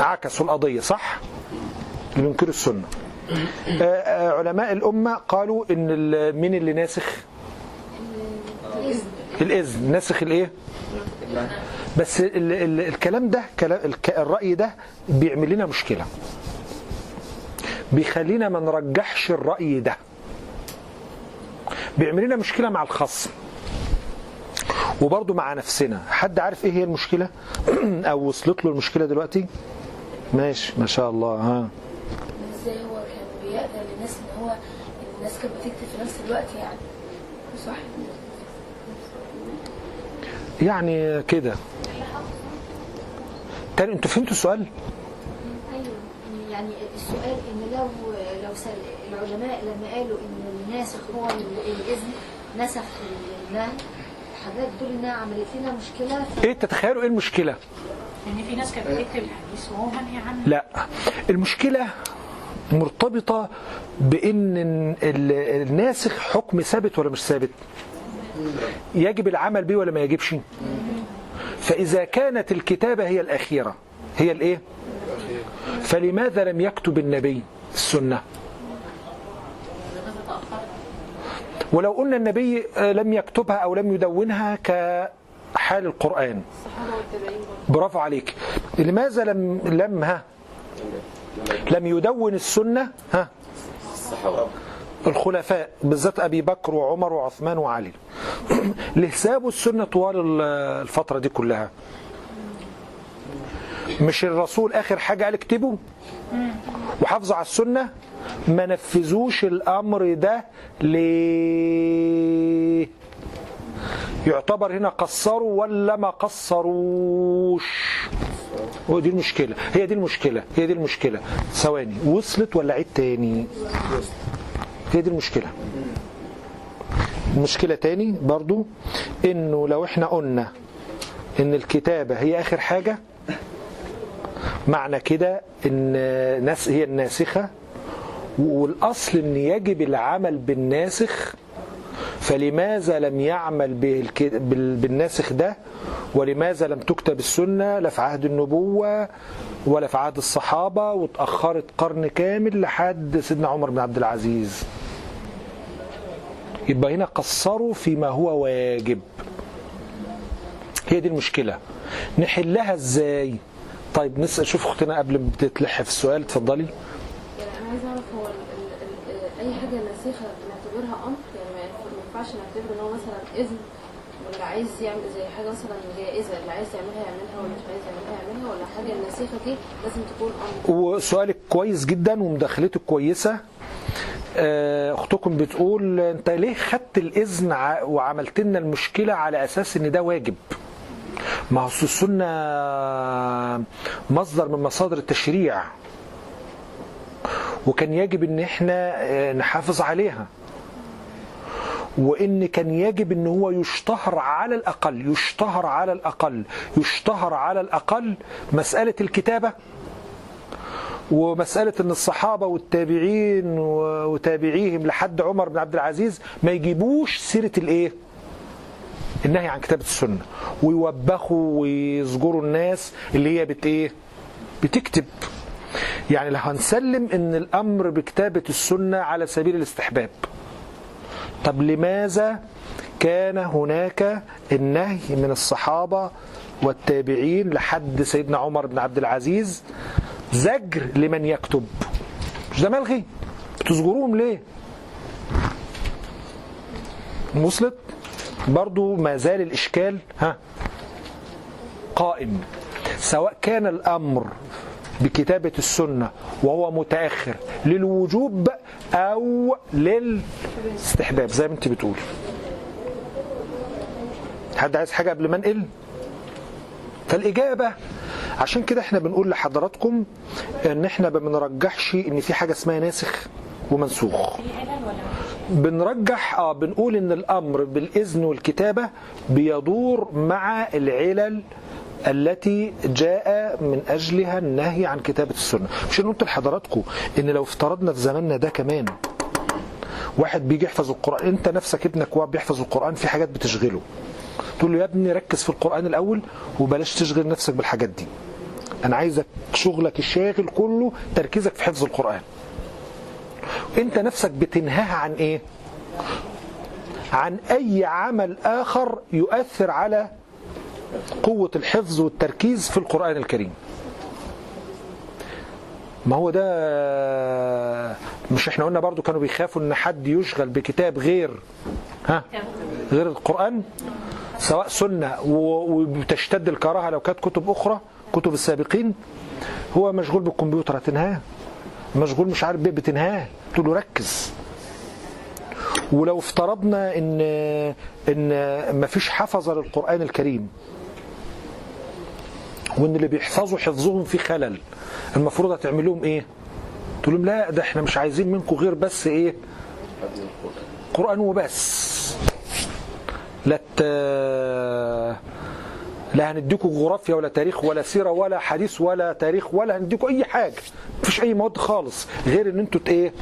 عكسوا القضية صح؟ اللي بينكروا السنة. آه آه علماء الأمة قالوا إن مين اللي ناسخ؟ الإذن. ناسخ الإيه؟ بس ال ال الكلام ده الرأي ده بيعمل لنا مشكلة. بيخلينا ما نرجحش الرأي ده. بيعمل لنا مشكلة مع الخصم. وبرضه مع نفسنا. حد عارف إيه هي المشكلة؟ أو وصلت له المشكلة دلوقتي؟ ماشي ما شاء الله ها. إزاي هو كان بيقدر للناس إن هو الناس كانت بتكتب في نفس الوقت يعني؟ صح. يعني كده. تاني أنتوا فهمتوا السؤال؟ أيوه يعني السؤال إن لو لو سأل العلماء لما قالوا إن الناسخ هو ال- الإذن نسخ النهي حضرتك تقول إنها عملت لنا مشكلة؟ ف... إيه تتخيلوا إيه المشكلة؟ ان في ناس كانت بتكتب الحديث وهو منهي عنه. لا المشكلة مرتبطة بأن ال- الناسخ حكم ثابت ولا مش ثابت؟ يجب العمل به ولا ما يجبش؟ فإذا كانت الكتابة هي الأخيرة هي الإيه؟ فلماذا لم يكتب النبي السنة؟ ولو قلنا النبي آه، لم يكتبها أو لم يدونها كحال القرآن. برافو عليك. لماذا لم لم ها؟ لم يدون السنة؟ ها؟ الخلفاء بالذات أبي بكر وعمر وعثمان وعلي. ليه سابوا السنة طوال ال- الفترة دي كلها. مش الرسول آخر حاجة قال اكتبوا وحافظوا على السنة؟ ما نفذوش الأمر ده ليه؟ يعتبر هنا قصروا ولا ما قصروش؟ هو دي المشكلة. هي دي المشكلة. هي دي المشكلة. ثواني. وصلت ولا عيد تاني؟ هي دي المشكلة. المشكلة تاني برضو انه لو إحنا قلنا ان الكتابة هي اخر حاجة معنى كده ان ناس هي الناسخة والاصل ان يجب العمل بالناسخ فلماذا لم يعمل بالناسخ ده؟ ولماذا لم تكتب السنة؟ لا في عهد النبوة ولا في عهد الصحابة واتأخرت قرن كامل لحد سيدنا عمر بن عبد العزيز. يبقى هنا قصروا فيما هو واجب. هي دي المشكلة. نحلها إزاي؟ طيب نسأل شوف أختنا قبل ما تتلح في السؤال اتفضلي. يعني أنا عايز أعرف هو أي حاجة ناسخه نعتبرها أمر؟ يعني ما ينفع- ما ينفعش نعتبر إن هو مثلا إذن واللي عايز يعمل زي حاجة مثلا جائزه اللي عايز يعملها يعملها واللي مش عايز يعملها يعملها ولا حاجة الناسخه دي لازم تكون أمر. وسؤالك كويس جدا ومداخلتك كويسة. آه، أختكم بتقول أنت ليه خدت الإذن وعملت لنا المشكلة على أساس إن ده واجب؟ ما هو السنة مصدر من مصادر التشريع وكان يجب إن إحنا آه، نحافظ عليها. وإن كان يجب إن هو يشتهر على الأقل يشتهر على الأقل يشتهر على الأقل مسألة الكتابة. ومسألة أن الصحابة والتابعين وتابعيهم لحد عمر بن عبد العزيز ما يجيبوش سيرة الإيه؟ النهي عن كتابة السنة ويوبخوا ويزجروا الناس اللي هي بت إيه؟ بتكتب يعني لو هنسلم أن الأمر بكتابة السنة على سبيل الاستحباب طب لماذا كان هناك النهي من الصحابة والتابعين لحد سيدنا عمر بن عبد العزيز زجر لمن يكتب. مش ده ملغي؟ بتزجروهم ليه؟ وصلت برضو ما زال الإشكال ها قائم. سواء كان الأمر بكتابة السنة وهو متأخر للوجوب أو للاستحباب زي ما أنت بتقول. حد عايز حاجة قبل ما انقل فالإجابة عشان كده إحنا بنقول لحضراتكم إن إحنا ما بنرجحش إن في حاجة اسمها ناسخ ومنسوخ. بنرجح آه بنقول إن الأمر بالإذن والكتابة بيدور مع العلل التي جاء من أجلها النهي عن كتابة السنة. مش قلت لحضراتكم إن لو افترضنا في زماننا ده كمان واحد بيجي يحفظ القرآن أنت نفسك ابنك وهو بيحفظ القرآن في حاجات بتشغله. تقول له يا ابني ركز في القرآن الأول وبلاش تشغل نفسك بالحاجات دي. أنا عايزك شغلك الشاغل كله تركيزك في حفظ القرآن. أنت نفسك بتنهاها عن إيه؟ عن أي عمل آخر يؤثر على قوة الحفظ والتركيز في القرآن الكريم. ما هو ده مش إحنا قلنا برضو كانوا بيخافوا إن حد يشغل بكتاب غير ها غير القرآن؟ سواء سنة و- وتشتد الكراهة لو كانت كتب أخرى كتب السابقين هو مشغول بالكمبيوتر هتنهاه. مشغول مش عارف بيه بتنهاه. تقول له ركز. ولو افترضنا ان إن مفيش حفظه للقرآن الكريم وإن اللي بيحفظوا حفظهم في خلل المفروض هتعمل لهم إيه؟ تقول لهم لا ده إحنا مش عايزين منكم غير بس إيه؟ قرآن وبس. لا ت... لا هنديكم جغرافيا ولا تاريخ ولا سيرة ولا حديث ولا تاريخ ولا هنديكم أي حاجة. مفيش أي مواد خالص. غير إن أنتوا إيه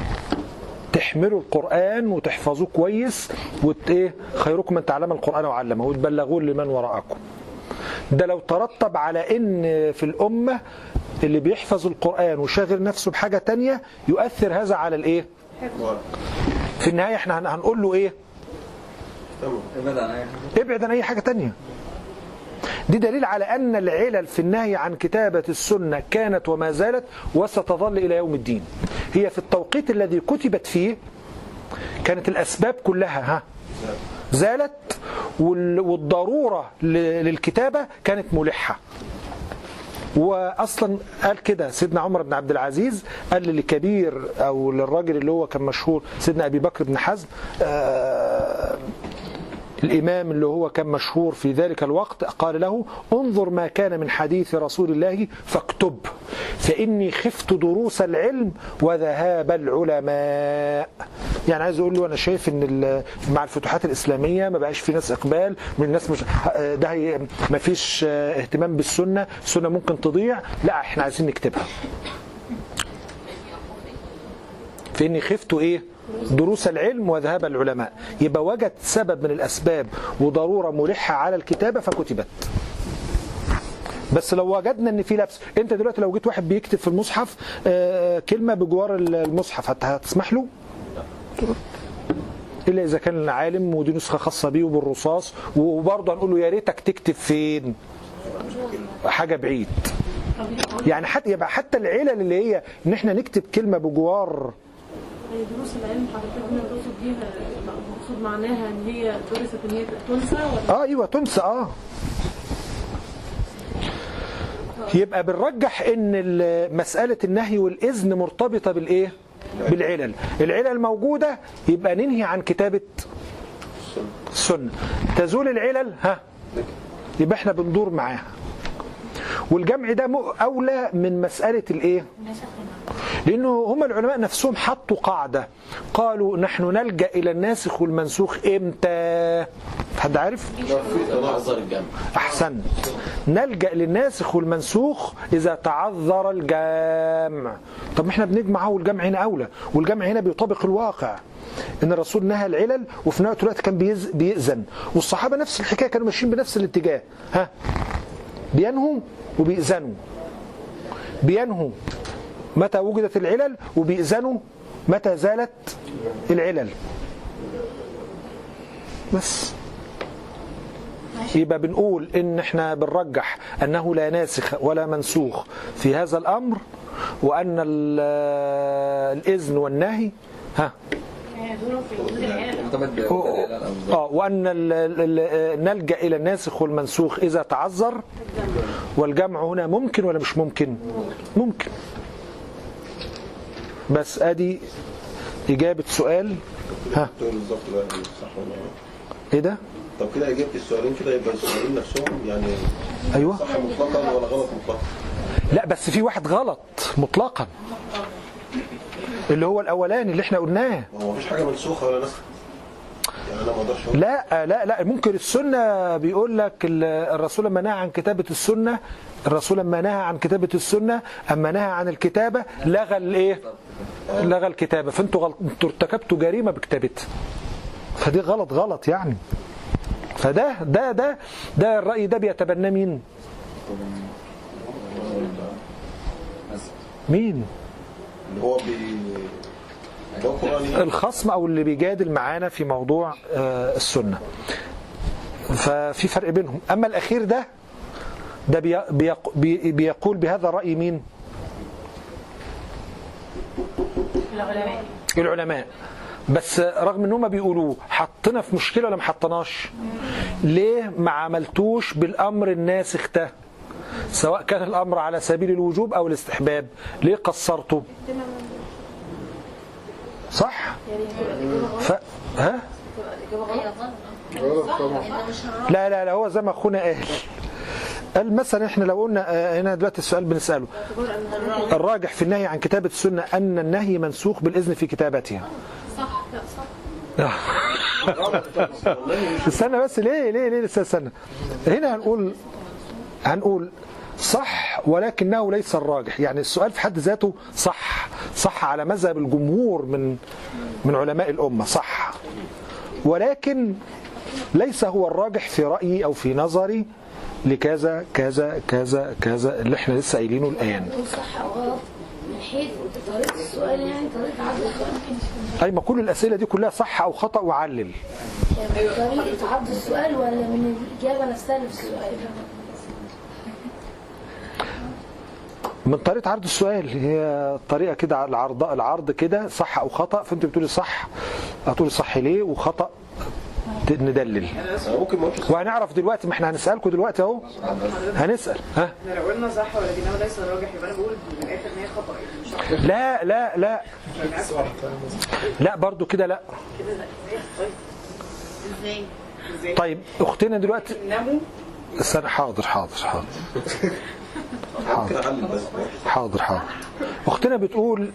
تحملوا القرآن وتحفظوه كويس وت إيه خيركم من تعلم القرآن وعلمه وتبلغوه لمن وراءكم. ده لو ترتب على إن في الأمة اللي بيحفظ القرآن وشاغل نفسه بحاجة تانية يؤثر هذا على الإيه؟ في النهاية إحنا هن- هنقول له إيه؟ ابعد عن أي حاجة تانية. دي دليل على أن العلل في النهي عن كتابة السنة كانت وما زالت وستظل إلى يوم الدين. هي في التوقيت الذي كتبت فيه كانت الأسباب كلها ها زالت وال- والضرورة للكتابة كانت ملحة. واصلا قال كده سيدنا عمر بن عبد العزيز قال للكبير أو للراجل اللي هو كان مشهور سيدنا أبي بكر بن حزم آه الإمام اللي هو كان مشهور في ذلك الوقت قال له انظر ما كان من حديث رسول الله فاكتب. فإني خفت دروس العلم وذهاب العلماء. يعني عايز أقول له أنا شايف إن مع الفتوحات الإسلامية ما بقاش في ناس إقبال من الناس مش ده ما فيش اهتمام بالسنة السنة ممكن تضيع. لا إحنا عايزين نكتبها. فإني خفت إيه؟ دروس العلم وذهاب العلماء. يبقى وجد سبب من الأسباب وضرورة ملحة على الكتابة فكتبت. بس لو وجدنا إن في لبس أنت دلوقتي لو جيت واحد بيكتب في المصحف آه، كلمة بجوار المصحف هت- هتسمح له؟ إلا إذا كان عالم ودي نسخة خاصة بيه وبالرصاص وبرضه هنقول له يا ريتك تكتب فين؟ حاجة بعيد. يعني حتى يبقى حتى العلل اللي هي إن إحنا نكتب كلمة بجوار دروس العلم حضرتك هنا تقصد بيها؟ مقصود معناها إن هي درست إن هي تنسى ولا؟ آه أيوه تنسى آه. يبقى بنرجح إن ال- مسألة النهي والإذن مرتبطة بالإيه؟ بالعلل. العلل موجودة يبقى ننهي عن كتابة السنة. تزول العلل ها؟ يبقى إحنا بندور معاها. والجمع ده أولى من مسألة الإيه؟ لأنه هم العلماء نفسهم حطوا قاعدة. قالوا نحن نلجأ إلى الناسخ والمنسوخ إمتى؟ حد عارف؟ أحسن. نلجأ للناسخ والمنسوخ إذا تعذر الجمع طب إحنا بنجمع اهو الجمع هنا أولى والجمع هنا بيطابق الواقع. إن الرسول نهى العلل وفي نفس الوقت كان بيأذن. والصحابة نفس الحكاية كانوا ماشيين بنفس الاتجاه. ها؟ بينهوا وبيأذنوا. بينهوا. متى وجدت العلل وبيأذنوا متى زالت العلل. بس. يبقى بنقول إن إحنا بنرجح أنه لا ناسخ ولا منسوخ في هذا الأمر وأن ال- الإذن والنهي ها. آه وأن نلجأ إلى الناسخ والمنسوخ إذا تعذر والجمع هنا ممكن ولا مش ممكن؟ ممكن. بس ادي اجابة سؤال. ها. إيه ده؟ طب كده اجابة السؤالين كده يبقى السؤالين نفسهم يعني أيوه. صح مطلقا ولا غلط مطلقا؟ لا بس في واحد غلط مطلقا. اللي هو الأولاني اللي إحنا قلناه. هو مفيش حاجة منسوخه ولا نسخه يعني أنا ما أقدرش أقول لا لا لا ممكن السنة بيقول لك ال- الرسول لما نهى عن كتابة السنة الرسول لما نهى عن كتابة السنة أما نهى عن الكتابة لغى الايه لغى الكتابة. فأنتوا غلط أنتوا ارتكبتوا جريمة بكتابتها. فدي غلط غلط يعني. فده ده ده ده الرأي ده بيتبناه مين؟ مين؟ اللي هو بي الخصم أو اللي بيجادل معانا في موضوع آه، السنة. ففي فرق بينهم. أما الأخير ده ده بي- بيق- بي- بيقول بهذا راي مين؟ العلماء. العلماء. بس رغم ان هم بيقولوه حطنا في مشكلة ولا ما حطناش ليه ما عملتوش بالأمر الناسخ ده سواء كان الأمر على سبيل الوجوب أو الاستحباب. ليه قصرته صح؟ ف... ها؟ لا لا لا هو زي ما اخونا قال قال مثلا إحنا لو قلنا آه، هنا دلوقتي السؤال بنسأله. الراجح في النهي عن كتابة السنة أن النهي منسوخ بالإذن في كتابتها. صح لا صح استنى بس ليه ليه ليه لسه استنى. هنا هنقول هنقول صح ولكنه ليس الراجح. يعني السؤال في حد ذاته صح صح على مذهب الجمهور من من علماء الأمة صح. ولكن ليس هو الراجح في رأيي أو في نظري لكذا كذا كذا كذا اللي إحنا لسه قايلينه الآن. صح غلط من حيث طريقة السؤال يعني طريقة عرض السؤال. أي ما كل الأسئلة دي كلها صح أو خطأ وعلل. طريقة عرض السؤال ولا من الإجابة نفسها في السؤال من طريقة عرض السؤال هي طريقة كده العرض العرض كده صح أو خطأ؟ فأنت بتقولي صح هتقولي صح ليه وخطأ؟ ت- ندلل. وهنعرف دلوقتي ما إحنا هنسألكم دلوقتي أهو. هنسأل ها؟ إحنا لو قلنا صح ولكنه ليس راجح يبقى أنا بقول من الآخر إن هي خطأ. لا لا لا. لا برضو كده لا. طيب إزاي طيب أختنا دلوقتي. استنى حاضر حاضر. حاضر. حاضر حاضر. أختنا بتقول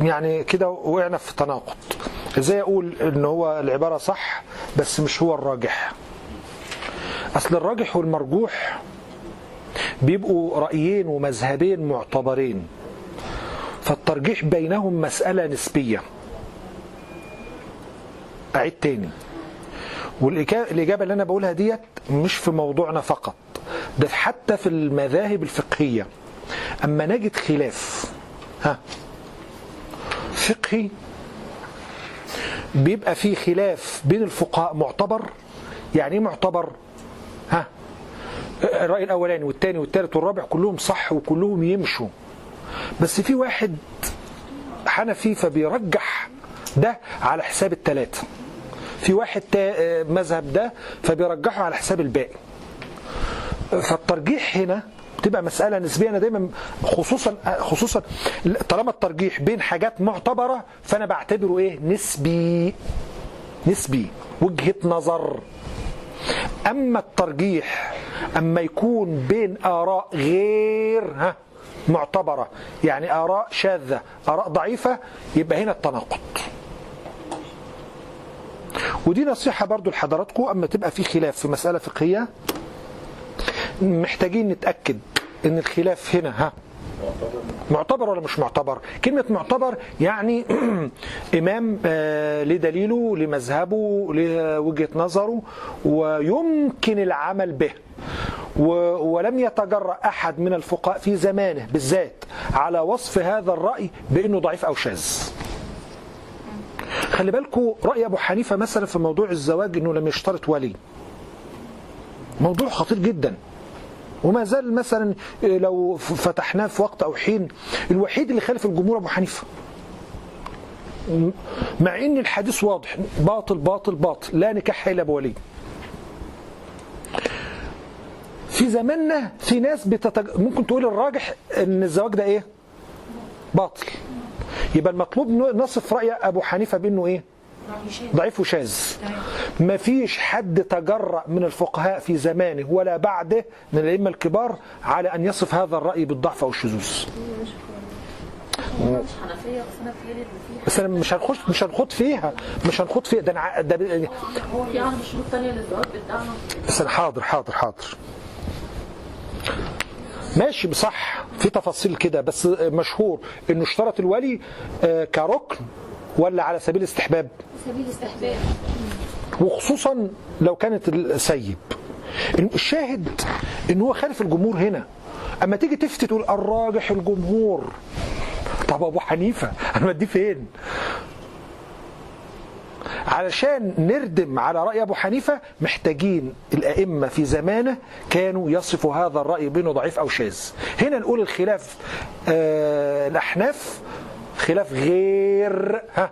يعني كده وقعنا في تناقض. إزاي أقول إن هو العبارة صح بس مش هو الراجح؟ أصل الراجح والمرجوح بيبقوا رأيين ومذهبين معتبرين فالترجيح بينهم مسألة نسبية. أعيد تاني. والإجابة اللي أنا بقولها ديت مش في موضوعنا فقط. ده حتى في المذاهب الفقهية. أما نجد خلاف ها فقهي بيبقى فيه خلاف بين الفقهاء معتبر يعني إيه معتبر؟ ها الرأي الأولاني والثاني والثالث والرابع كلهم صح وكلهم يمشوا. بس في واحد حنفي فبيرجح ده على حساب الثلاثة في واحد تا- مذهب ده فبيرجحه على حساب الباقي. فالترجيح هنا بتبقى مسألة نسبية. أنا دايما خصوصا خصوصا طالما الترجيح بين حاجات معتبرة فأنا بعتبره إيه؟ نسبي. نسبي. وجهة نظر. أما الترجيح أما يكون بين آراء غير ها معتبرة يعني آراء شاذة آراء ضعيفة يبقى هنا التناقض. ودي نصيحة برضو لحضراتكم أما تبقى في خلاف في مسألة فقهية محتاجين نتأكد إن الخلاف هنا ها. معتبر ولا مش معتبر؟ كلمة معتبر يعني إمام آه، لدليله لمذهبه لوجهة نظره ويمكن العمل به. ولم يتجرأ أحد من الفقهاء في زمانه بالذات على وصف هذا الرأي بأنه ضعيف أو شاذ. خلي بالكم رأي أبو حنيفة مثلا في موضوع الزواج أنه لم يشترط ولي. موضوع خطير جدا. وما زال مثلا لو فتحناه في وقت أو حين الوحيد اللي خالف الجمهور أبو حنيفة. مع إن الحديث واضح باطل باطل باطل لا نكاح إلا بولي في زماننا في ناس بتتج... ممكن تقول الراجح إن الزواج ده إيه؟ باطل. يبقى المطلوب نصف رأي أبو حنيفة بإنه إيه؟ ضعيف وشاذ. ما فيش حد تجرأ من الفقهاء في زمانه ولا بعده من الأئمة الكبار على أن يصف هذا الرأي بالضعف أو الشذوذ. بس أنا مش هنخش مش هنخوض فيها. مش هنخوض فيها. ده, أنا ع- ده هو في عندي شروط تانية للزواج بتدعم بس أنا حاضر حاضر حاضر. ماشي صح. في تفاصيل كده بس مشهور إنه اشترط الولي آه، كركن ولا على سبيل الاستحباب؟ سبيل استحباب وخصوصا لو كانت السيب. الشاهد إن هو خالف الجمهور هنا. أما تيجي تفتي تقول الراجح الجمهور. طب أبو حنيفة أنا بديه فين؟ علشان نردم على رأي أبو حنيفة محتاجين الأئمة في زمانه كانوا يصفوا هذا الرأي بأنه ضعيف أو شاذ. هنا نقول الخلاف آه الأحناف خلاف غير ها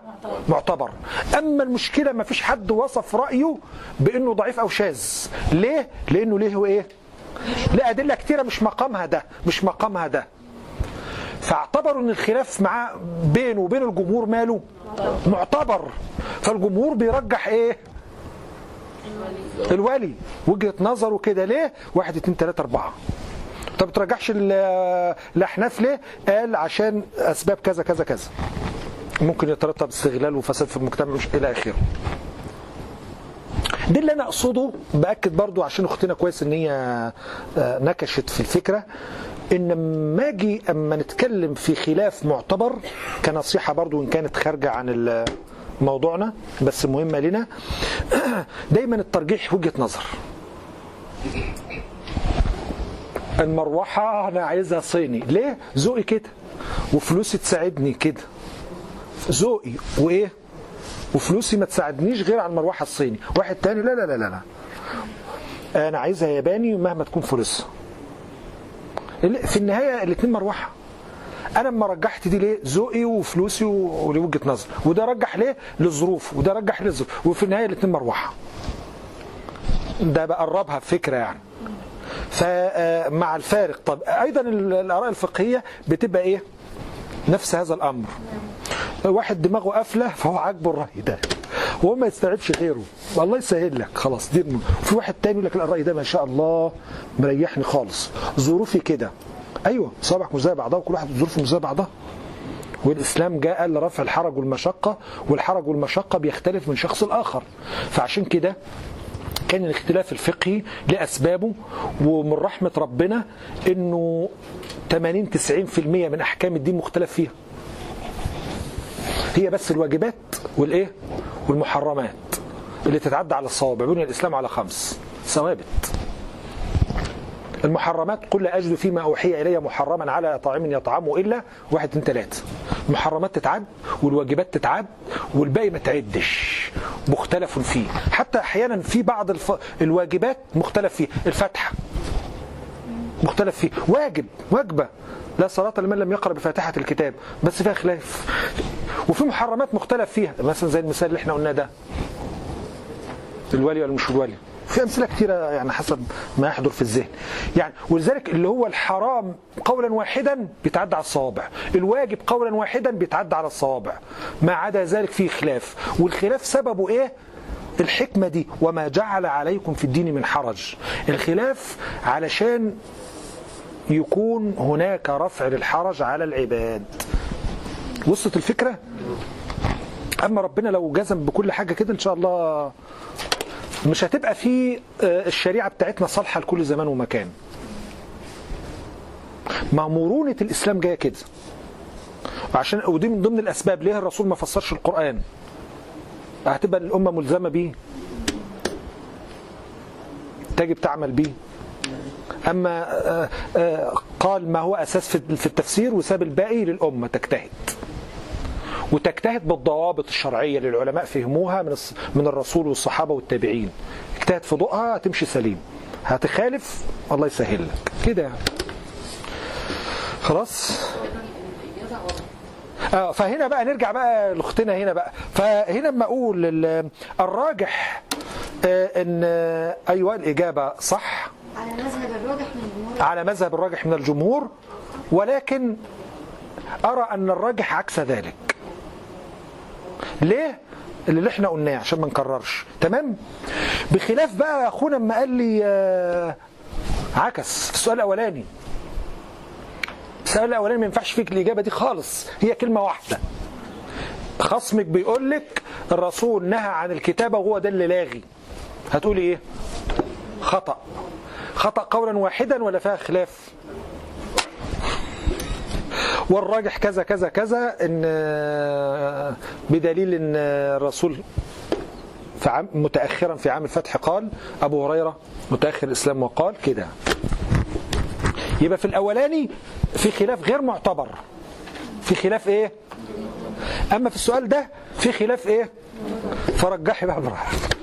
معتبر. أما المشكلة ما فيش حد وصف رأيه بأنه ضعيف أو شاذ. ليه؟ لأنه ليه هو إيه؟ لا أدلة كتيرة مش مقامها ده مش مقامها ده. فاعتبروا إن الخلاف معاه بينه وبين الجمهور ماله معتبر. فالجمهور بيرجح إيه؟ الولي. وجهة نظره كده ليه؟ واحد اتنين تلاتة أربعة. طب بترجحش ال- الأحناف ليه؟ قال عشان أسباب كذا كذا كذا. ممكن يترتب استغلال وفساد في المجتمع مش إلى آخره. دي اللي أنا أقصده. بأكد برضو عشان أختنا كويس إن هي آه، نكشت في الفكرة إن ما أجي أما نتكلم في خلاف معتبر كنصيحة برضو إن كانت خارجة عن موضوعنا بس مهمة لنا. دايما الترجيح وجهة نظر. المروحة أنا عايزها صيني. ليه؟ ذوقي كده. وفلوسي تساعدني كده. ذوقي. وإيه؟ وفلوسي ما تساعدنيش غير على المروحة الصيني. واحد تاني لا لا لا لا. أنا عايزها ياباني مهما تكون فلوسها في النهاية الاثنين مروحة. أنا لما رجحت دي ليه؟ ذوقي وفلوسي ولوجهه نظر. وده رجح ليه؟ لظروف وده رجح لظروف وفي النهاية الاثنين مروحة. ده بقربها بفكره يعني. فمع الفارق. طب أيضا ال- الآراء الفقهية بتبقى إيه؟ نفس هذا الأمر. واحد دماغه قافلة فهو عاجبه الرأي ده. وهو ما يستوعبش غيره. والله يسهل لك. خلاص دي في واحد تاني يقول لك الرأي ده ما شاء الله مريحني خالص. ظروفي كده. أيوه صابعك مش زي بعضها وكل واحد ظروفه مش زي بعضها. والإسلام جاء لرفع الحرج والمشقة والحرج والمشقة بيختلف من شخص لآخر. فعشان كده كان الاختلاف الفقهي لأسبابه ومن رحمة ربنا إنه 80 90% من أحكام الدين مختلف فيها. هي بس الواجبات والإيه؟ والمحرمات اللي تتعدى على الصوابع بني الإسلام على خمس ثوابت. المحرمات قل لا أجد فيما أوحي إلي محرما على طاعم يطعمه إلا واحد اتنين تلاتة. المحرمات تتعد والواجبات تتعد والباقي ما تعدش. مختلف فيه. حتى أحيانا في بعض الف... الواجبات مختلف فيه. الفاتحه مختلف فيه. واجب واجبة. لا صلاة لمن لم يقرأ بفاتحة الكتاب. بس فيها خلاف. وفي محرمات مختلف فيها. مثلا زي المثال اللي إحنا قلناه ده. الولي ولا مش الولي في أمثلة كثيره يعني حسب ما يحضر في الذهن. يعني ولذلك اللي هو الحرام قولا واحدا بيتعدى على الصوابع. الواجب قولا واحدا بيتعدى على الصوابع. ما عدا ذلك فيه خلاف. والخلاف سببه إيه؟ الحكمة دي. وما جعل عليكم في الدين من حرج. الخلاف علشان يكون هناك رفع للحرج على العباد. وصلت الفكرة؟ أما ربنا لو جزم بكل حاجة كده إن شاء الله مش هتبقى في آه، الشريعة بتاعتنا صالحة لكل زمان ومكان. ما مرونة الإسلام جاية كده. عشان ودي من ضمن الأسباب ليه الرسول ما فسرش القرآن. هتبقى الأمة ملزمة بيه. تجب تعمل بيه. أما آه، آه، قال ما هو أساس في التفسير وساب الباقي للأمة تجتهد. وتجتهد بالضوابط الشرعية اللي العلماء فهموها من من الرسول والصحابة والتابعين. اجتهد في ضوءها هتمشي سليم. هتخالف الله يسهل لك. كده. خلاص؟ آه فهنا بقى نرجع بقى لأختنا هنا بقى. فهنا لما أقول ال- الراجح آه إن آه، أيوه الإجابة صح. على مذهب الراجح من الجمهور. على مذهب الراجح من الجمهور. ولكن أرى أن الراجح عكس ذلك. ليه؟ اللي إحنا قلناه عشان ما نكررش. تمام؟ بخلاف بقى أخونا لما قال لي آه، عكس في السؤال الأولاني. السؤال الأولاني ما ينفعش فيك الإجابة دي خالص هي كلمة واحدة. خصمك بيقول لك الرسول نهى عن الكتابة وهو ده اللي لاغي. هتقولي إيه؟ خطأ. خطأ قولا واحدا ولا فيها خلاف؟ والراجح كذا كذا كذا إن بدليل إن الرسول متأخرا في عام الفتح قال أبو هريرة متأخر الإسلام وقال كده. يبقى في الأولاني في خلاف غير معتبر. في خلاف إيه؟ أما في السؤال ده في خلاف إيه؟ فرجحي بقى براحتك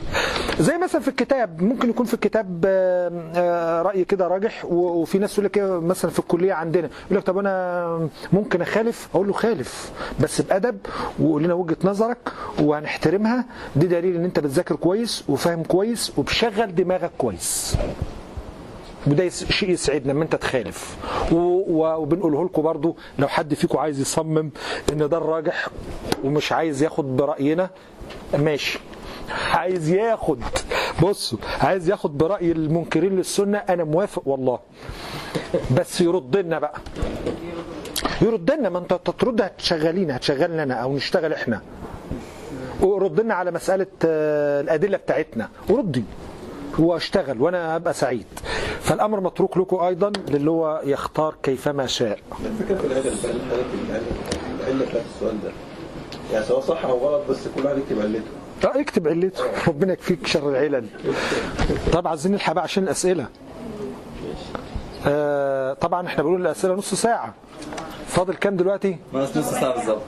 زي مثلا في الكتاب ممكن يكون في الكتاب آه، رأي كده راجح وفي ناس يقول لك إيه مثلا في الكلية عندنا يقول لك طب أنا ممكن أخالف؟ أقول له خالف بس بأدب وقول لنا وجهة نظرك وهنحترمها دي دليل إن أنت بتذاكر كويس وفاهم كويس وبشغل دماغك كويس. وده شيء يسعدنا لما انت تخالف. وبنقوله لكم برضو لو حد فيكم عايز يصمم إن ده الراجح ومش عايز ياخد برأينا ماشي. عايز ياخد بصوا عايز ياخد برأي المنكرين للسنة أنا موافق والله. بس يرد لنا بقى. يرد لنا ما انت ترد هتشغلينا هتشغلنا أنا أو نشتغل إحنا. ورد لنا على مسألة آه، الأدلة بتاعتنا. وردي. واشتغل وأنا هبقى سعيد. فالأمر متروك لكم أيضا للي هو يختار كيفما شاء. الفكرة في العلم العله بتاعت السؤال ده يعني سواء صح أو غلط بس كل واحد يكتب علته. آه اكتب علته. ربنا يكفيك شر العلل طب عايزين نلحق بقى عشان الأسئلة. آه طبعا إحنا بنقول الأسئلة نص ساعة. فاضل كام دلوقتي؟ نص ساعة بالظبط.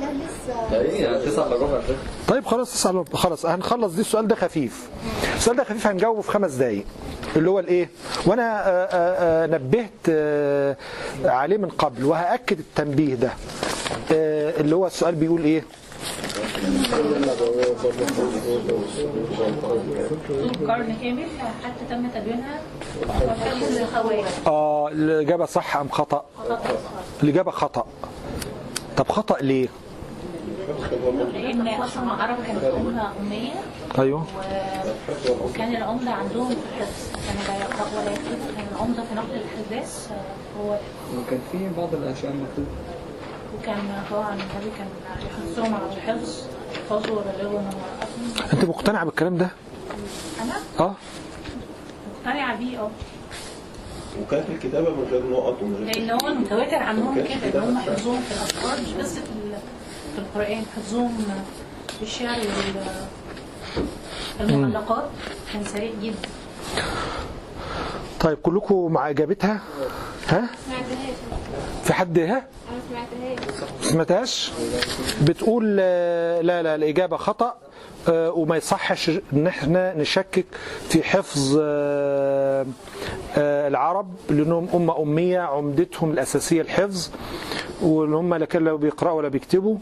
لا لسه إيه يعني 9 إلا ربع طيب خلاص تسعة خلاص هنخلص دي. السؤال ده خفيف. السؤال ده خفيف هنجاوبه في خمس دقايق. اللي هو الإيه؟ وأنا آه، آه، آه، نبهت عليه من قبل وهأكد التنبيه ده. اللي هو السؤال بيقول إيه؟ قرن كامل حتى تم تدوينها. آه الإجابة صح أم خطأ. الإجابة خطأ. طب خطأ ليه؟ لأن أصلا العرب كانت امه أمية. أيوه. وكان العمدة عندهم في الحفظ كانوا لا يقرأوا ولا يكتبوا كان العمدة في نقل الاحداث آه، هو وكان في بعض الاشياء المكتوبة وكان طبعا النبي كان يحثهم على الحفظ. يحفظوا ويبلغوا من أنت مقتنع بالكلام ده؟ أنا؟ آه. مقتنعه بيه آه. وكان في الكتابة من غير نقط ومن غير لأن هو المتواتر عنهم كده إن هم حفظوهم في الاخبار مش بس في ال- في القرآن حفظوهم في الشعر والمعلقات كان سريع جدا. طيب كلكم مع إجابتها؟ ها؟ في حد ها؟ أنا سمعتهاش. بتقول آه، لا لا الإجابة خطأ. آه، وما يصحش إن إحنا نشكك في حفظ آه، آه، العرب لأنهم أمة أمية عمدتهم الأساسية الحفظ وإن هم لا كانوا بيقرأوا ولا بيكتبوا.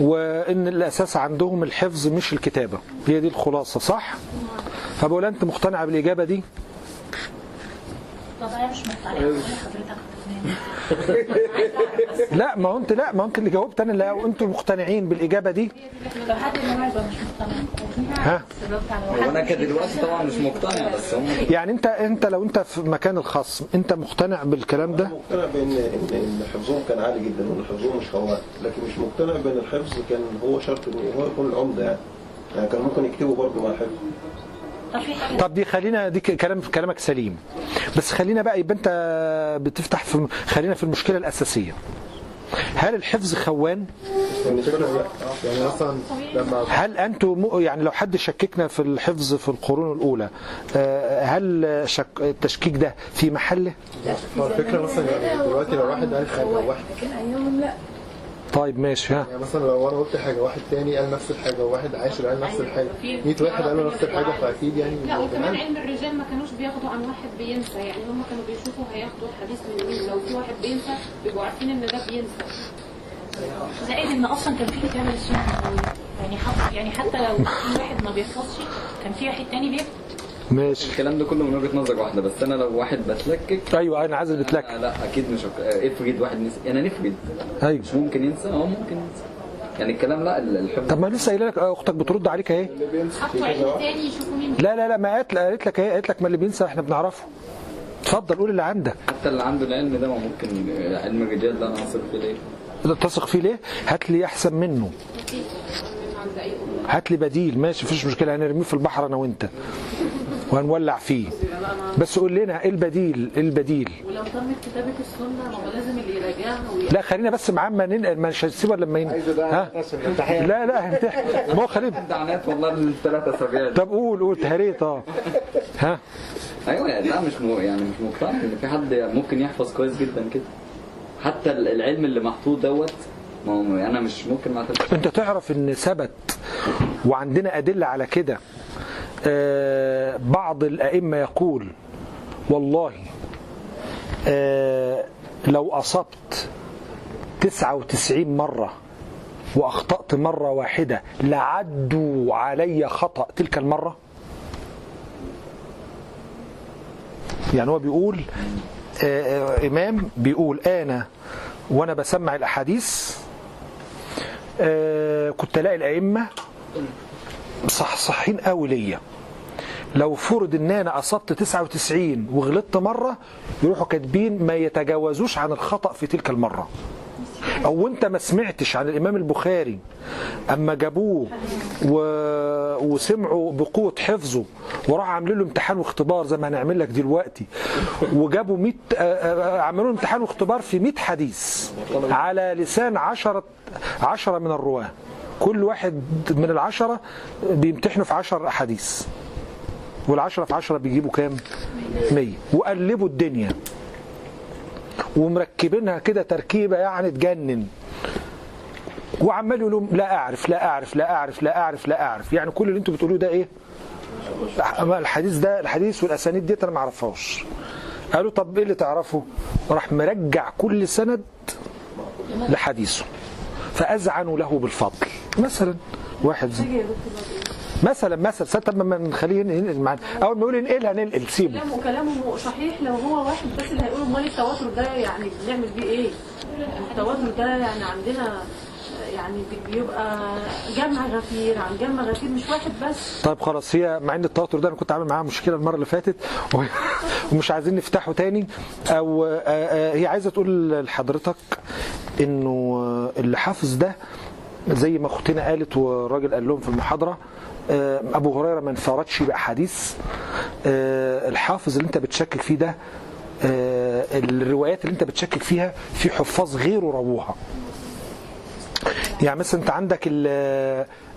وإن الأساس عندهم الحفظ مش الكتابة. هي دي الخلاصة صح؟ فبقول أنت مقتنعه بالإجابة دي؟ طب أنا مش مقتنعه حضرتك لا ما هو انت لا ما هو انت اللي جاوبت. أنا لا وأنتم مقتنعين بالإجابة دي. طب حد النهارده يبقى مش مقتنع ها؟ وأنا كدلوقتي طبعا مش مقتنع بس هم يعني انت انت لو انت في مكان الخصم انت مقتنع بالكلام ده؟ مقتنع بان ان إن حفظهم كان عالي جدا وإن حفظهم مش هواه لكن مش مقتنع بأن الحفظ كان هو شرط إن هو يكون العمدة. يعني يعني كان ممكن يكتبوا برضه مع الحفظ. طب دي خلينا دي كلام كلامك سليم. بس خلينا بقى يبقى انت بتفتح في خلينا في المشكلة الأساسية. هل الحفظ خوان؟ لا هل أنتم يعني لو حد شككنا في الحفظ في القرون الأولى آه، هل شك التشكيك ده في محله؟ هو الفكرة مثلا يعني دلوقتي لو واحد قال حاجة لا طيب ماشي ها. يعني مثلا لو أنا قلت حاجة واحد تاني قال نفس الحاجة وواحد عاشر قال نفس الحاجة 100 واحد قالوا نفس الحاجة فأكيد يعني لا وكمان. علم الرجال ما كانوش بياخدوا عن واحد بينسى يعني هم كانوا بيشوفوا هياخدوا الحديث من مين. لو في واحد بينسى بيبقوا عارفين إن ده بينسى. زائد إن أصلا كان في كتابه للسنه يعني حط يعني حتى لو في واحد ما بيحفظش كان في واحد تاني بيكتب. ماشي. الكلام ده كله من وجهة نظر واحدة بس. أنا لو واحد بتلكك أيوه أنا عايز بتلك لا, لا أكيد مش هك- افرض واحد نسي. أنا نفرض أيوه. مش ممكن ينسى؟ أه ممكن ينسى. يعني الكلام لا ال- الحفظ طب ما لسه قايلة لك آه، أختك بترد عليك أهي. حطوا علم تاني يشوفوا مين. لا لا لا ما قالت قالت لك أهي قالت لك ما اللي بينسى إحنا بنعرفه. اتفضل قول اللي عندك. حتى اللي عنده العلم ده ما ممكن علم الرجال ده أنا هثق فيه ليه؟ تثق فيه ليه؟ هات لي أحسن منه. هات لي بديل. ماشي مفيش مشكلة. هنرميه في البحر أنا وأنت. وهنولع فيه. بس قول لنا إيه البديل؟ إيه البديل؟ ولو تمت كتابة السنة ما هو لازم اللي يراجعها. لا خلينا بس معاه ما ننقل ما مش هنسيبه لما ين... ها؟ لا لا هنتح- ما هو خلينا دعنات والله الثلاثة سبعات طب قول قول تهريت آه. ها؟ أيوه يعني لا مش م... يعني مش مقتنع إن في حد ممكن يحفظ كويس جدا كده. حتى ال- العلم اللي محطوط دوت ما هو أنا مش ممكن ما أنت تعرف إن ثبت وعندنا أدلة على كده. بعض الأئمة يقول والله آه، لو أصبت 99 مرة وأخطأت مرة واحدة لعدوا علي خطأ تلك المرة؟ يعني هو بيقول آه، آه، إمام بيقول أنا وأنا بسمع الأحاديث آه، كنت ألاقي الأئمة صح صحين قوي ليا. لو فرض ان أنا اصبت 99 وغلطت مرة يروحوا كاتبين ما يتجاوزوش عن الخطأ في تلك المرة. أو أنت ما سمعتش عن الإمام البخاري أما جابوه و... وسمعوا بقوة حفظه وراح عاملين له امتحان واختبار زي ما هنعمل لك دلوقتي وجابوا 100 آه، آه، عملوا له امتحان واختبار في 100 حديث على لسان 10 10 من الرواة. كل واحد من العشرة بيمتحنوا في 10 احاديث والعشرة في عشرة بيجيبوا كام؟ 100 وقلبوا الدنيا. ومركبينها كده تركيبة يعني تجنن. وعمال يقول لهم لا أعرف لا أعرف لا أعرف لا أعرف لا أعرف. يعني كل اللي أنتوا بتقولوه ده إيه؟ الحديث ده الحديث والأسانيد ديت أنا ما أعرفهاش. قالوا طب إيه اللي تعرفه؟ راح مرجع كل سند لحديثه. فأذعنوا له بالفضل. مثلا واحد زي مثلا مثلا طب ما نخليه ينقل معانا. أول ما يقول انقلها ننقل سيبه كلامه كلامه صحيح. لو هو واحد بس اللي هيقول أمال التواتر ده يعني بنعمل بيه إيه؟ التواتر ده يعني عندنا يعني بيبقى جمع غفير عن جمع غفير مش واحد بس. طيب خلاص هي مع إن التوتر ده أنا كنت عامل معاها مشكلة المرة اللي فاتت ومش عايزين نفتحه تاني. أو آه، آه، هي عايزة تقول لحضرتك إنه آه، اللي حافظ ده زي ما أختنا قالت والراجل قال لهم في المحاضرة أبو هريرة ما انفردش بأحاديث. آه، الحافظ اللي انت بتشكك فيه ده آه، الروايات اللي انت بتشكك فيها في حفاظ غيره رووها. يعني مثلا انت عندك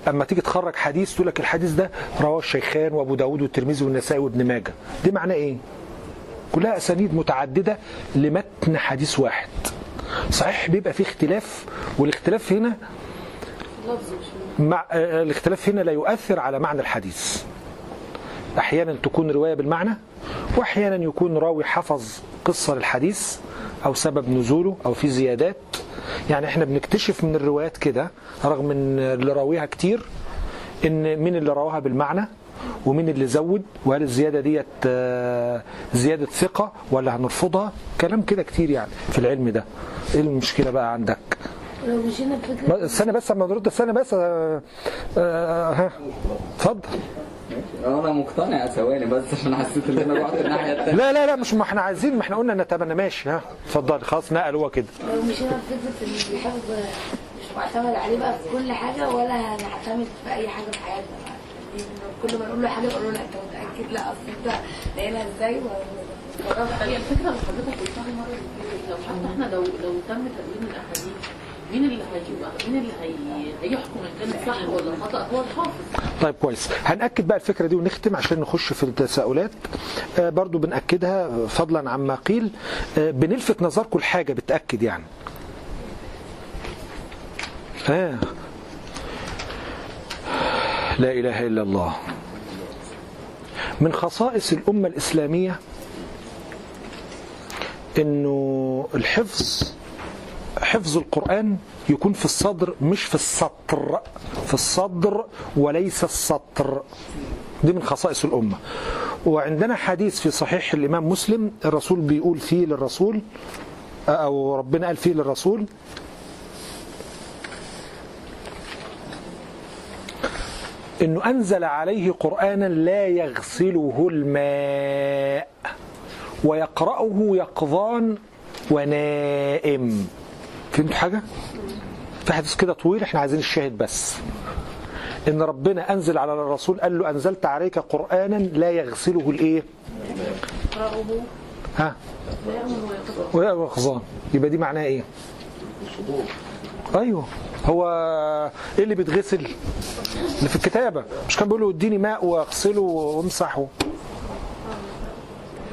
أما تيجي تخرج حديث تقول لك الحديث ده رواه الشيخان وأبو داود والترمذي والنسائي وابن ماجه. دي معناه إيه؟ كلها أسانيد متعددة لمتن حديث واحد. صحيح بيبقى فيه اختلاف والاختلاف هنا مع آه، الاختلاف هنا لا يؤثر على معنى الحديث. أحيانا تكون رواية بالمعنى وأحيانا يكون راوي حفظ قصة للحديث أو سبب نزوله أو في زيادات. يعني إحنا بنكتشف من الروايات كده رغم إن اللي راويها كتير إن مين اللي رواها بالمعنى ومين اللي زود وهل الزيادة ديت آه، زيادة ثقة ولا هنرفضها؟ كلام كده كتير يعني في العلم ده. إيه المشكلة بقى عندك؟ لو مشينا استنى بس اما نرد استنى بس. آه، آه، ها. اتفضل. أنا مقتنع ثواني بس عشان حسيت ان أنا رحت الناحية الثانية لا لا لا مش ما إحنا عايزين ما إحنا قلنا نتبنى ماشي ها. اتفضل خلاص نقل هو كده. لو مشينا بفكرة إن الحفظ مش معتمد عليه بقى في كل حاجة ولا هنعتمد في أي حاجة في حياتنا بقى. يعني كل ما نقول له حاجة نقول له لا أنت متأكد؟ لا أصل أنت لقينا إزاي؟ ولا هي الفكرة اللي حضرتك قلتها اللي فاتت لو حتى إحنا لو لو تم تقديم الأحاديث مين اللي هيبقى مين اللي هي... هيحكم إن كانت صح ولا خطأ؟ هو الحافظ. طيب كويس. هنأكد بقى الفكرة دي ونختم عشان نخش في التساؤلات. آه، برضو بنأكدها فضلا عما قيل. آه، بنلفت نظركم لحاجة بتأكد يعني. آه. لا إله إلا الله. من خصائص الأمة الإسلامية إنه الحفظ حفظ القرآن يكون في الصدر مش في السطر. في الصدر وليس السطر. دي من خصائص الأمة. وعندنا حديث في صحيح الإمام مسلم الرسول بيقول فيه للرسول أو ربنا قال فيه للرسول إنه أنزل عليه قرآنا لا يغسله الماء ويقرأه يقظان ونائم. فهمتوا حاجة؟ في حديث كده طويل إحنا عايزين الشاهد بس. إن ربنا أنزل على الرسول قال له أنزلت عليك قرآنا لا يغسله الإيه؟ ها؟ ويقظان ويقظان يبقى دي معناها إيه؟ أيوه. هو إيه اللي بيتغسل؟ اللي في الكتابة. مش كان بيقول له اديني ماء وأغسله وامسحه.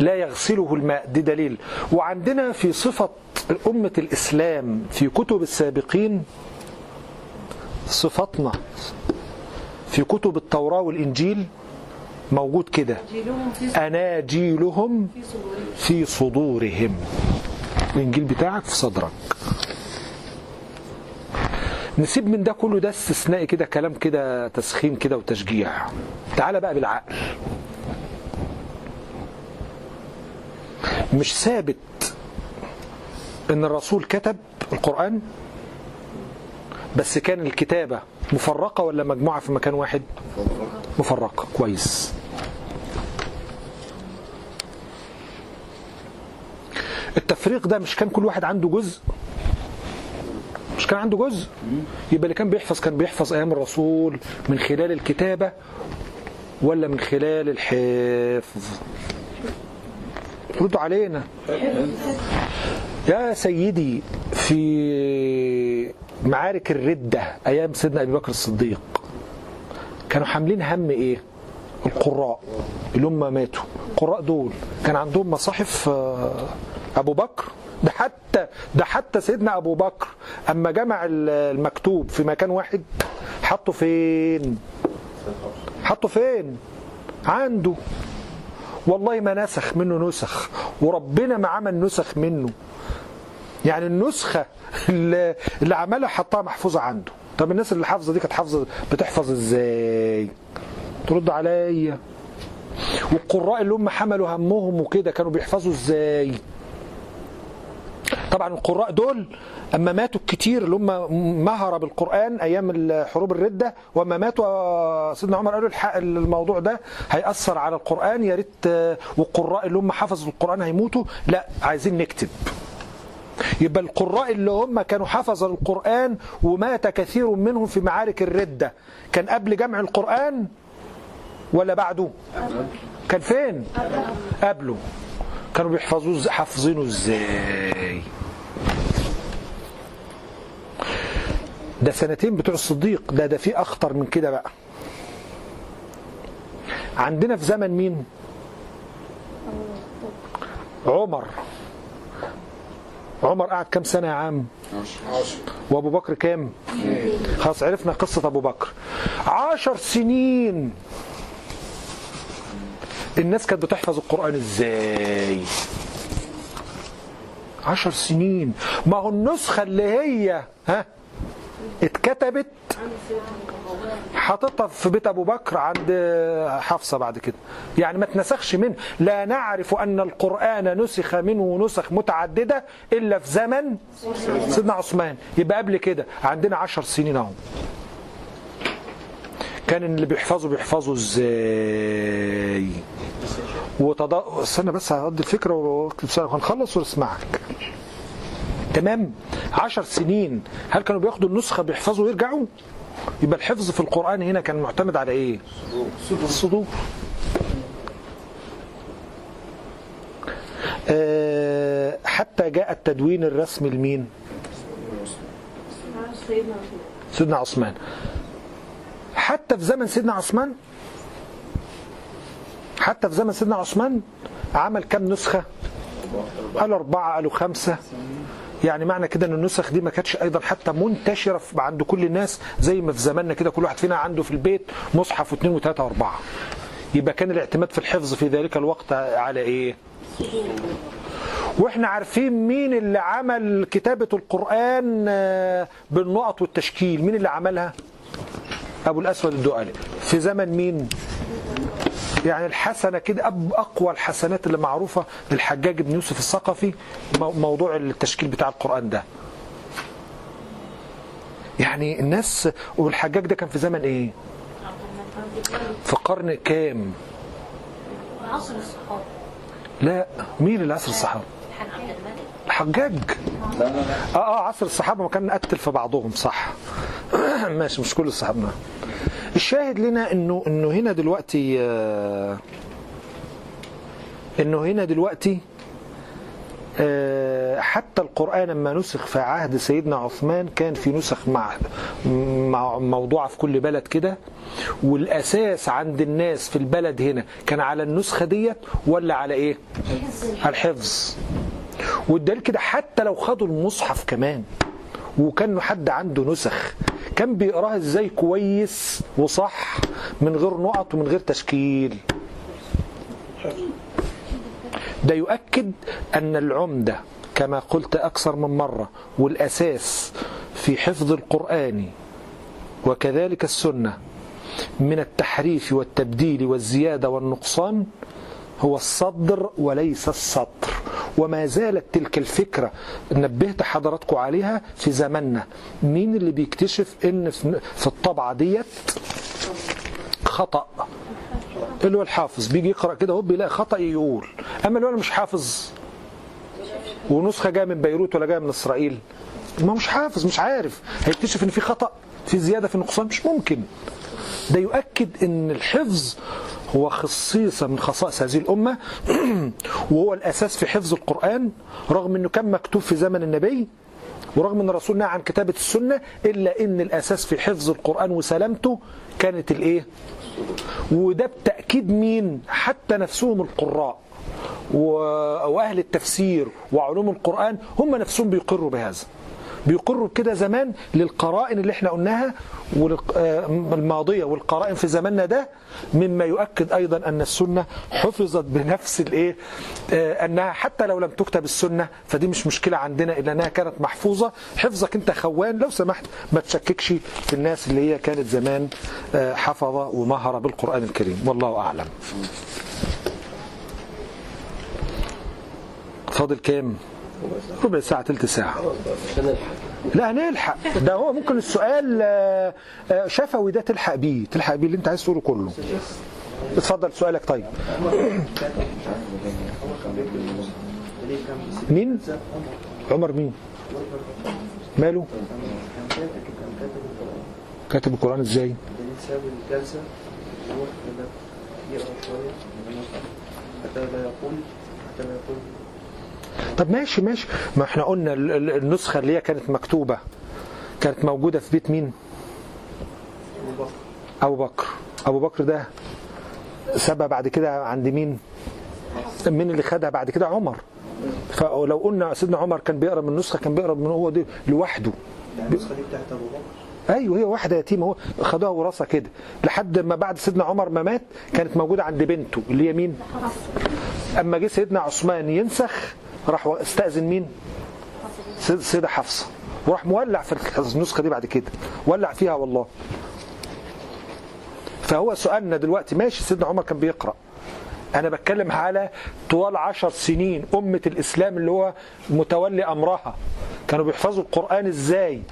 لا يغسله الماء دي دليل. وعندنا في صفة أمة الإسلام في كتب السابقين صفتنا في كتب التوراة والإنجيل موجود كده. أناجيلهم في صدورهم. الإنجيل بتاعك في صدرك. نسيب من ده كله ده استثنائي كده كلام كده تسخين كده وتشجيع. تعال بقى بالعقل. مش ثابت إن الرسول كتب القرآن بس كان الكتابة مفرقة ولا مجموعة في مكان واحد؟ مفرقة كويس. التفريق ده مش كان كل واحد عنده جزء؟ مش كان عنده جزء؟ يبقى اللي كان بيحفظ كان بيحفظ أيام الرسول من خلال الكتابة ولا من خلال الحفظ؟ ردوا علينا. يا سيدي في معارك الردة أيام سيدنا أبي بكر الصديق كانوا حاملين هم إيه؟ القراء اللي هم ماتوا. القراء دول كان عندهم مصاحف آه، أبو بكر. ده حتى ده حتى سيدنا أبو بكر أما جمع المكتوب في مكان واحد حطه فين؟ حطه فين؟ عنده. والله ما نسخ منه نسخ وربنا ما عمل نسخ منه. يعني النسخة اللي, عملها حطها محفوظة عنده. طب الناس اللي حافظة دي كانت حافظة بتحفظ إزاي؟ ترد عليا. والقراء اللي هم حملوا همهم وكده كانوا بيحفظوا إزاي؟ طبعا القراء دول أما ماتوا الكتير اللي هم مهرة بالقرآن أيام حروب الردة وأما ماتوا سيدنا عمر قالوا الحق الموضوع ده هيأثر على القرآن يا ريت والقراء اللي هم حفظوا القرآن هيموتوا. لا عايزين نكتب. يبقى القراء اللي هم كانوا حفظوا القرآن ومات كثير منهم في معارك الردة. كان قبل جمع القرآن ولا بعده؟ كان فين؟ قبله. كانوا بيحفظوه حافظينه إزاي؟ ده سنتين بتوع الصديق. ده ده في أخطر من كده بقى. عندنا في زمن مين؟ عمر. عمر قعد كام سنة يا عم؟ وأبو بكر كام؟ خلاص عرفنا قصة أبو بكر. عشر سنين. الناس كانت بتحفظ القرآن إزاي؟ عشر سنين. ما هو النسخة اللي هي ها؟ اتكتبت حاططها في بيت أبو بكر عند حفصة بعد كده. يعني ما تنسخش منه. لا نعرف أن القرآن نسخ منه نسخ متعددة إلا في زمن سيدنا عثمان. يبقى قبل كده. عندنا عشر سنين أهو. كان اللي بيحفظوا بيحفظوا إزاي؟ وتض... استنى بس هقضي الفكرة وأكتب سؤال هنخلص ونسمعك. تمام؟ عشر سنين. هل كانوا بياخدوا النسخة بيحفظوا ويرجعوا؟ يبقى الحفظ في القرآن هنا كان معتمد على إيه؟ الصدور آه حتى جاء التدوين الرسمي لمين؟ سيدنا عثمان سيدنا عثمان. حتى في زمن سيدنا عثمان؟ حتى في زمن سيدنا عثمان عمل كم نسخة؟ قالوا أربعة قالوا خمسة. يعني معنى كده إن النسخ دي ما كانتش أيضا حتى منتشرة عند كل الناس زي ما في زماننا كده كل واحد فينا عنده في البيت مصحف واثنين وثلاثة وأربعة. يبقى كان الاعتماد في الحفظ في ذلك الوقت على إيه؟ وإحنا عارفين مين اللي عمل كتابة القرآن آه، بالنقط والتشكيل. مين اللي عملها؟ أبو الأسود الدؤلي. في زمن مين؟ يعني الحسنة كده أب- أقوى الحسنات اللي معروفة للحجاج بن يوسف الثقفي مو- موضوع التشكيل بتاع القرآن ده. يعني الناس والحجاج ده كان في زمن إيه؟ في قرن كام؟ عصر الصحابة. لا مين اللي عصر الصحابة؟ الحجاج. آه آه عصر الصحابة ما كان نقتل في بعضهم صح. ماشي مش كل الصحابة. الشاهد لنا انه إنه هنا دلوقتي آه إنه هنا دلوقتي آه، حتى القرآن لما نسخ في عهد سيدنا عثمان كان في نسخ مع موضوعة في كل بلد كده والأساس عند الناس في البلد هنا كان على النسخة ديت ولا على إيه؟ الحفظ. والدليل كده حتى لو خدوا المصحف كمان. وكان حد عنده نسخ. كان بيقراها إزاي كويس وصح من غير نقط ومن غير تشكيل. ده يؤكد أن العمدة كما قلت أكثر من مرة والأساس في حفظ القرآن وكذلك السنة من التحريف والتبديل والزيادة والنقصان هو الصدر وليس السطر. وما زالت تلك الفكرة نبهت حضراتكم عليها في زماننا. مين اللي بيكتشف إن في الطبعة ديت؟ خطأ. اللي هو الحافظ. بيجي يقرأ كده هو بيلاقي خطأ يقول. أما اللي هو مش حافظ. ونسخة جاية من بيروت ولا جاية من إسرائيل. ما مش حافظ مش عارف. هيكتشف إن في خطأ في زيادة في نقصان؟ مش ممكن. ده يؤكد إن الحفظ هو خصيصة من خصائص هذه الأمة وهو الأساس في حفظ القرآن رغم أنه كان مكتوب في زمن النبي ورغم أن الرسول نهى عن كتابة السنة إلا أن الأساس في حفظ القرآن وسلامته كانت الإيه؟ وده بتأكيد مين؟ حتى نفسهم القراء وأهل التفسير وعلوم القرآن هم نفسهم بيقروا بهذا بيقروا كده زمان للقرائن اللي إحنا قلناها آه، الماضية والقرائن في زماننا ده مما يؤكد أيضا أن السنة حفظت بنفس الإيه آه، أنها حتى لو لم تكتب السنة فدي مش مشكلة عندنا إلا أنها كانت محفوظة. حفظك أنت خوان لو سمحت ما تشككش في الناس اللي هي كانت زمان آه، حفظة ومهرة بالقرآن الكريم. والله أعلم. فاضل كام؟ ربع ساعة تلت ساعة. لا نلحق. ده هو ممكن السؤال آه، آه، شفوي ده تلحق بيه. تلحق بيه اللي انت عايز تقوله كله. اتفضل سؤالك. طيب. مين؟ عمر مين؟ ماله؟ كاتب القرآن إزاي؟ حتى لا يقول حتى لا يقول. طب ماشي ماشي. ما إحنا قلنا ال- ال- النسخة اللي هي كانت مكتوبة كانت موجودة في بيت مين؟ أبو بكر. أبو بكر ده سابها بعد كده عند مين؟ مين اللي خدها بعد كده؟ عمر. فلو قلنا سيدنا عمر كان بيقرأ من النسخة كان بيقرأ من هو دي لوحده. يعني النسخة دي بتاعت أبو بكر. أيوه هي واحدة يتيمه هو خدوها وراثة كده. لحد ما بعد سيدنا عمر ما مات كانت موجودة عند بنته اللي هي مين؟ أما جه سيدنا عثمان ينسخ راح استأذن مين؟ سيد- سيدة حفصه وراح مولع في النسخة دي بعد كده. ولع فيها والله. فهو سؤالنا دلوقتي ماشي سيدنا عمر كان بيقرأ. أنا بتكلم على طوال عشر سنين أمة الإسلام اللي هو متولي أمرها. كانوا بيحفظوا القرآن إزاي؟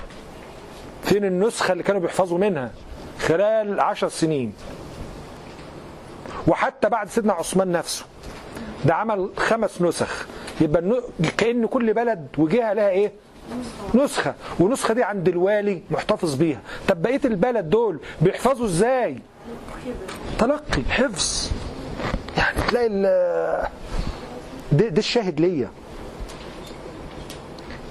فين النسخة اللي كانوا بيحفظوا منها؟ خلال عشر سنين. وحتى بعد سيدنا عثمان نفسه. ده عمل خمس نسخ. يبقى كأن كل بلد وجهة لها إيه؟ نسخة. والنسخة دي عند الوالي محتفظ بيها. طب بقية البلد دول بيحفظوا إزاي؟ تلقي حفظ. يعني تلاقي ده, ده الشاهد ليا.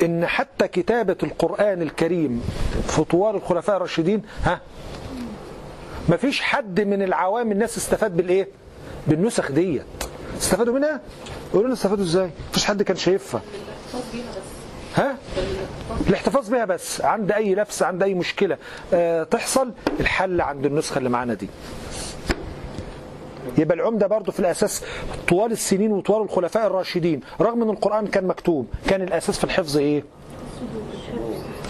إن حتى كتابة القرآن الكريم في طوال الخلفاء الراشدين ها؟ مفيش حد من العوام الناس استفاد بالإيه؟ بالنسخ ديت. استفادوا منها؟ يقولوا لنا استفادوا إزاي؟ مفيش حد كان شايفها. ها؟ الاحتفاظ بها بس عند أي لبس عند أي مشكلة. آه تحصل الحل عند النسخة اللي معانا دي. يبقى العمدة برضو في الأساس طوال السنين وطوال الخلفاء الراشدين رغم إن القرآن كان مكتوب. كان الأساس في الحفظ إيه؟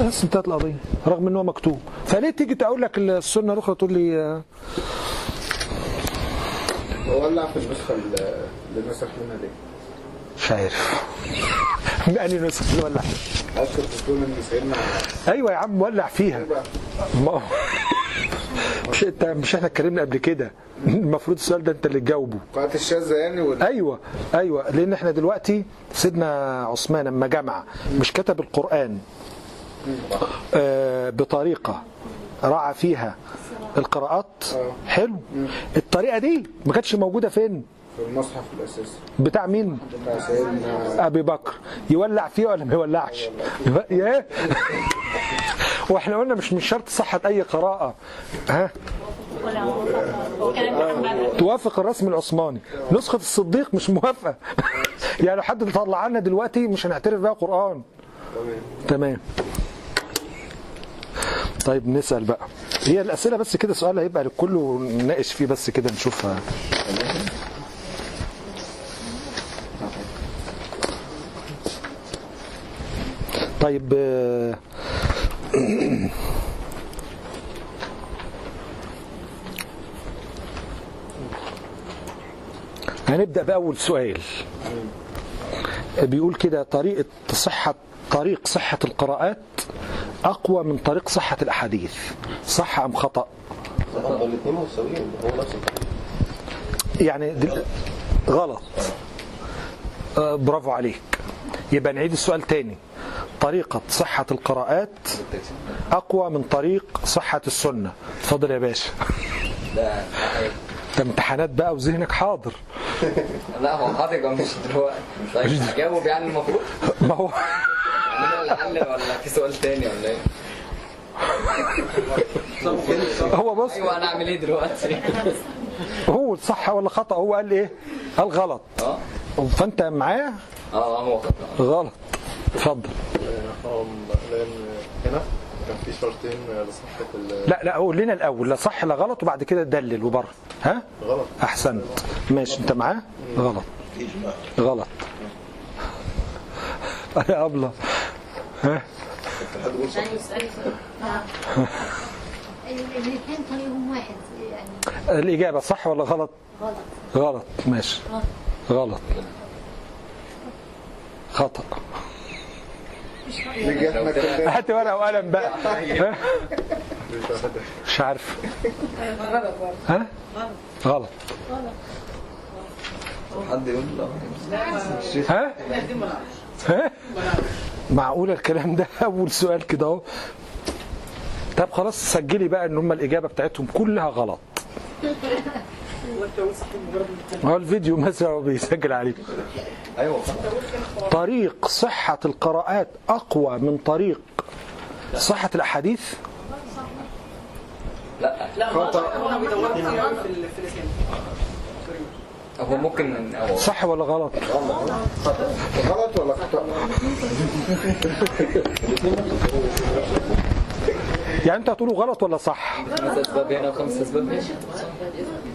بس انتهت القضية رغم إن هو مكتوب. فليه تيجي تقول لك السنة الأخرى تقول لي آه، هو في نسخ ليه؟ مش عارف أنهي نسخة اللي ولع عايز كنت تقول إن سيدنا أيوه يا عم ولع فيها. ما هو- مش أنت مش إحنا اتكلمنا قبل كده. المفروض السؤال ده أنت اللي تجاوبه. قاعة الشاذة يعني ولا؟ أيوه أيوه. لأن إحنا دلوقتي سيدنا عثمان لما جمع مش كتب القرآن آه بطريقة راعى فيها القراءات؟ حلو. الطريقة دي ما كانتش موجودة فين؟ في المصحف الأساسي. بتاع مين؟ بتاع سيدنا أبي بكر. يولع فيه ولا ما يولعش؟ يا وإحنا قلنا مش من شرط صحة أي قراءة. ها؟ توافق الرسم العثماني. نسخة الصديق مش موافقة. يعني لو حد طلع لنا دلوقتي مش هنعترف بها قرآن. تمام. طيب نسأل بقى. هي الأسئلة بس كده سؤال هيبقى للكل ونناقش فيه بس كده نشوفها. طيب آه، هنبدأ بأول سؤال. بيقول كده طريقة صحة طريق صحة القراءات أقوى من طريق صحة الأحاديث. صح أم خطأ. يعني دل... غلط. آه، برافو عليك. يبقى نعيد السؤال تاني. طريقة صحة القراءات أقوى من طريق صحة السنة. اتفضل يا باشا. ده امتحانات بقى وذهنك حاضر. لا هو حاضر مش دلوقتي. طيب هجاوب يعني المفروض. ما هو ولا في سؤال تاني ولا إيه؟ هو بص أيوه أنا أعمل إيه دلوقتي؟ هو صح ولا خطأ؟ هو قال إيه؟ قال غلط. آه. فأنت معاه؟ آه هو خطأ. غلط. اتفضل. هنا كان في شرطين لصحة لا لا قول لنا الأول لا صح لا غلط وبعد كده دلل وبره ها؟ غلط أحسنت. ماشي أنت معاه؟ غلط. غلط. يا ابله ها؟ الاثنين واحد يعني الإجابة صح ولا غلط؟ غلط. غلط ماشي. غلط. نجحنا كده هات ورقه وقلم بقى؟ مش عارف. غلط ها؟ غلط. حد يقول ها؟ معقوله الكلام ده؟ أول سؤال كده أهو. طب خلاص سجلي بقى إن هم الإجابة بتاعتهم كلها غلط. هو الفيديو مثلا بيسجل عليه. أيوه طريق صحة القراءات أقوى من طريق صحة الأحاديث؟ لا لا هو ممكن صح ولا غلط؟ غلط ولا خطأ؟ يعني أنت هتقولوا غلط ولا صح؟ خمس اسباب هنا وخمس اسباب هنا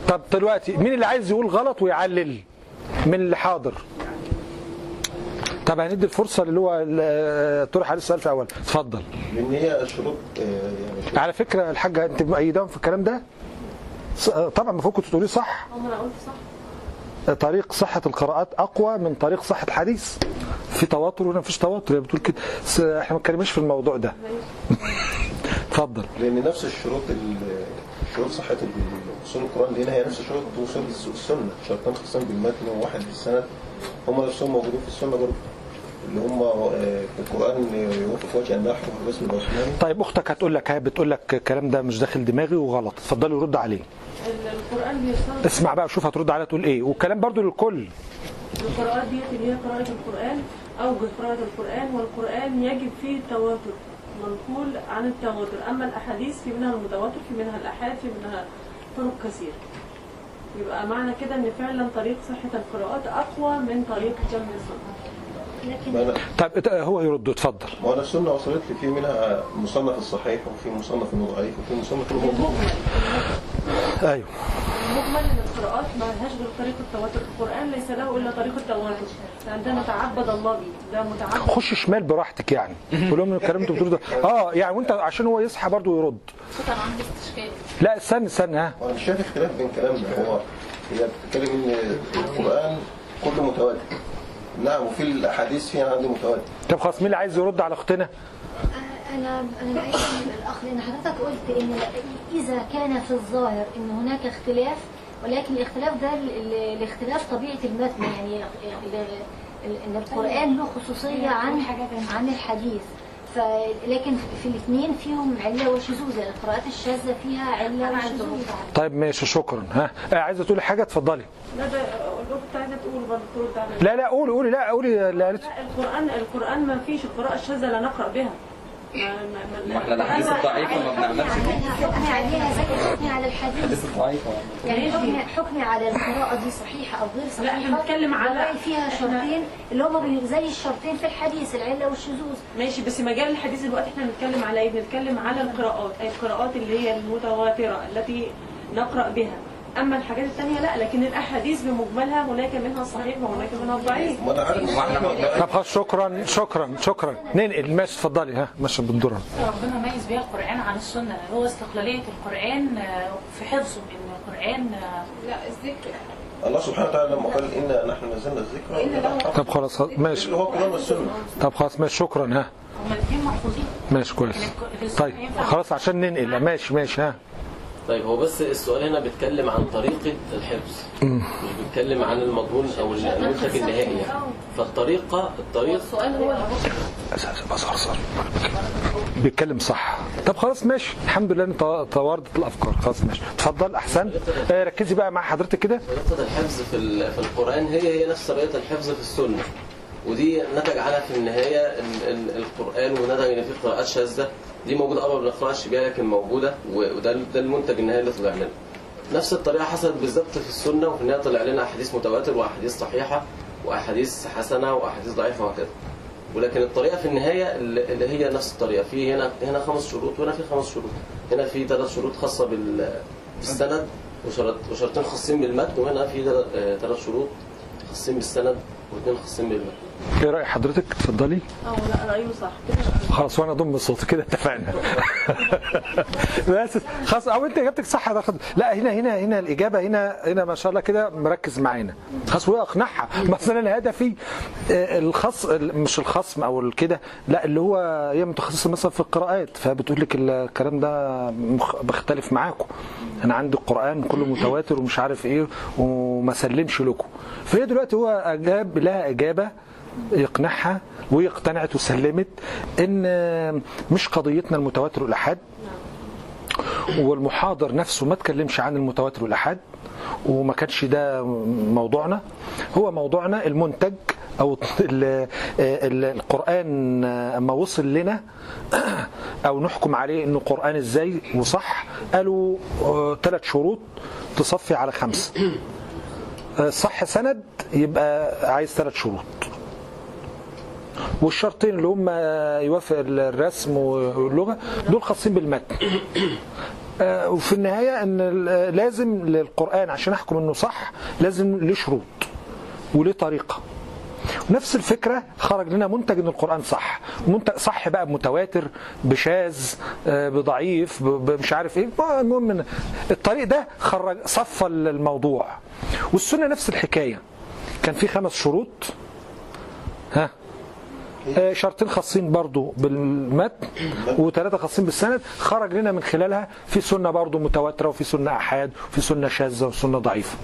طب دلوقتي مين اللي عايز يقول غلط ويعلل؟ من اللي حاضر؟ طب هندي الفرصة اللي هو ال- طرح عليه السؤال في الأول. اتفضل. لأن هي شروط آه، يعني على فكرة الحاجة أنت مؤيدهم في الكلام ده؟ ص- طبعا المفروض كنت تقولي صح. صح طريق صحة القراءات أقوى من طريق صحة الحديث. في تواتر ولا مفيش تواتر؟ هي بتقول كده. إحنا ما اتكلمناش في الموضوع ده. اتفضل. لأن نفس الشروط ال- شروط صحة وصول القرآن لنا هي نفس شروط وصول السنة. شرطان خاصين بالمتن وواحد بالسند هم نفسهم موجودين في السنة برضه. اللي هم آه، في القرآن يوافق وجه النحو والرسم العثماني طيب أختك هتقول لك هي بتقول لك الكلام ده مش داخل دماغي وغلط. اتفضلي رد عليه. ال- القرآن بيشترط اسمع بقى شوف هترد عليها تقول إيه. والكلام برضو للكل. القراءات ديت اللي هي قراءة القرآن أوجه قراءة القرآن والقرآن يجب فيه التواتر. منقول عن التواتر. أما الأحاديث في منها المتواتر في منها الأحاد في منها طرق كثيرة. يبقى معنى كده إن فعلا طريق صحة القراءات أقوى من طريق جمع أنا طيب هو يرد. اتفضل. ما أنا السنة وصلت لي في منها مصنف الصحيح وفي مصنف انه ضعيف وفي مصنف انه موضوع أيوه. المجمل إن القراءات ما لهاش غير طريقة التواتر القرآن ليس له إلا طريقة التواتر عندنا تعبد الله به ده متعبد. خش شمال براحتك يعني. قول لهم الكلام اللي أنتوا بتقولوه ده. آه يعني وأنت عشان هو يصحى برضه يرد. طبعا عندي استشكال لا استنى استنى ها. وأنا مش شايف اختلاف بين كلامنا هو هي بتتكلم إن القرآن كله متواتر. نعم وفي الأحاديث فيها عندي متواتر. طب خلاص مين اللي عايز يرد على أختنا؟ أنا أنا معاك الأخ لأن حضرتك قلت إن إذا كان في الظاهر إن هناك اختلاف ولكن الاختلاف ده الاختلاف طبيعة المتن يعني إن القرآن له خصوصية عن عن الحديث. فلكن في الاثنين فيهم علة وشذوذ يعني القراءات الشاذة فيها علة وشذوذ طيب ماشي شكرا. ها آه، عايزة تقولي حاجة؟ اتفضلي. لا ده كنت عايزه تقول برضه لا لا قولي قولي لا قولي اللي قالت لا القرآن القرآن ما فيش القراءة الشاذة لا نقرأ بها. ما إحنا الاحاديث الضعيفه ما بنعملش حكمي عليها زي حكمي على الحديث الاحاديث الضعيفه يعني حكمي حكمي على القراءة دي صحيحة أو غير صحيحة إحنا بنتكلم على- فيها شرطين اللي هما بي- زي الشرطين في الحديث العلة والشذوذ ماشي بس مجال الحديث دلوقتي إحنا بنتكلم على إيه؟ بنتكلم على القراءات، اي القراءات اللي هي المتواترة التي نقرأ بها. أما الحاجات الثانية لا، لكن الأحاديث بمجملها هناك منها الصحيح وهناك منها الضعيف. طب خلاص شكرا شكرا شكرا. ننقل ماشي اتفضلي. ها ماشي بالدور ربنا ميز بيها القرآن عن السنة. اللي هو استقلالية القرآن آه، في حفظه إن القرآن آه، لا الذكر. الله سبحانه وتعالى لما قال انا نحن نزلنا الذكر. طب خلاص ماشي. اللي هو القران والسنة. طب خلاص ماشي شكرا. ها. هما الاثنين محفوظين. ماشي كويس. طيب خلاص عشان ننقل. ماشي ماشي ها. طيب هو بس السؤال هنا بيتكلم عن طريقة الحفظ مش بيتكلم عن المضمون أو المنتج النهائي يعني. فالطريقة الطريق السؤال هو صار بيتكلم صح. طب خلاص ماشي. الحمد لله انت تواردت الأفكار. خلاص ماشي. اتفضل أحسن. آه، ركزي بقى مع حضرتك كده. طريقة الحفظ في ال- في القرآن هي هي نفس طريقة الحفظ في السنة. ودي نتج عنها في النهاية ال- ال- القرآن ونتج إن في قراءات شاذة. دي موجودة أول ما بنقرأش بيها لكن موجودة و- وده ده المنتج النهائي اللي طلع لنا. نفس الطريقة حصلت بالظبط في السنة وفي النهاية طلع لنا أحاديث متواتر وأحاديث صحيحة وأحاديث حسنة وأحاديث ضعيفة وهكذا. ولكن الطريقة في النهاية اللي هي نفس الطريقة. في هنا هنا خمس شروط وهنا في خمس شروط. هنا في ثلاث شروط بال- بالسند وشرط وشرطين خاصين بالمتن وهنا في ثلاث شروط خاصين بالسند واثنين خاصين بالمتن إيه رأي حضرتك؟ اتفضلي. آه لا رأيه صح. خلاص وأنا ضم صوتي كده اتفقنا. بس خلاص أو انت اجابتك صح ده. لا هنا هنا هنا الإجابة هنا هنا ما شاء الله كده مركز معانا. خلاص وهي أقنعها. مثلا أنا هدفي آه، الخص مش الخصم أو كده لا اللي هو هي متخصصة مثلا في القراءات. فبتقول لك الكلام ده مخ- بختلف معاكم. أنا عندي القرآن كله متواتر ومش عارف إيه وما سلمش لكم. فهي دلوقتي هو أجاب لها إجابة يقنعها وهي اقتنعت وسلمت إن مش قضيتنا المتواتر والاحاد والمحاضر نفسه ما تكلمش عن المتواتر والاحاد وما كانش ده موضوعنا. هو موضوعنا المنتج أو ال- ال- القرآن أما وصل لنا أو نحكم عليه إنه قرآن إزاي وصح. قالوا ثلاث شروط تصفي على خمسة. آه، صح سند يبقى عايز ثلاث شروط. والشرطين اللي هم يوافق الرسم واللغة دول خاصين بالمتن. آه، وفي النهاية إن لازم للقرآن عشان أحكم إنه صح لازم له شروط وليه طريقة. نفس الفكرة خرج لنا منتج إن القرآن صح. منتج صح بقى بمتواتر بشاذ آه، بضعيف مش عارف إيه. آه، المهم الطريق ده خرج صفى الموضوع. والسنة نفس الحكاية. كان في خمس شروط. ها؟ شرطين خاصين برضو بالمتن وثلاثة خاصين بالسند خرج لنا من خلالها في سنة برضو متواترة وفي سنة أحاد وفي سنة شاذة وسنة ضعيفة.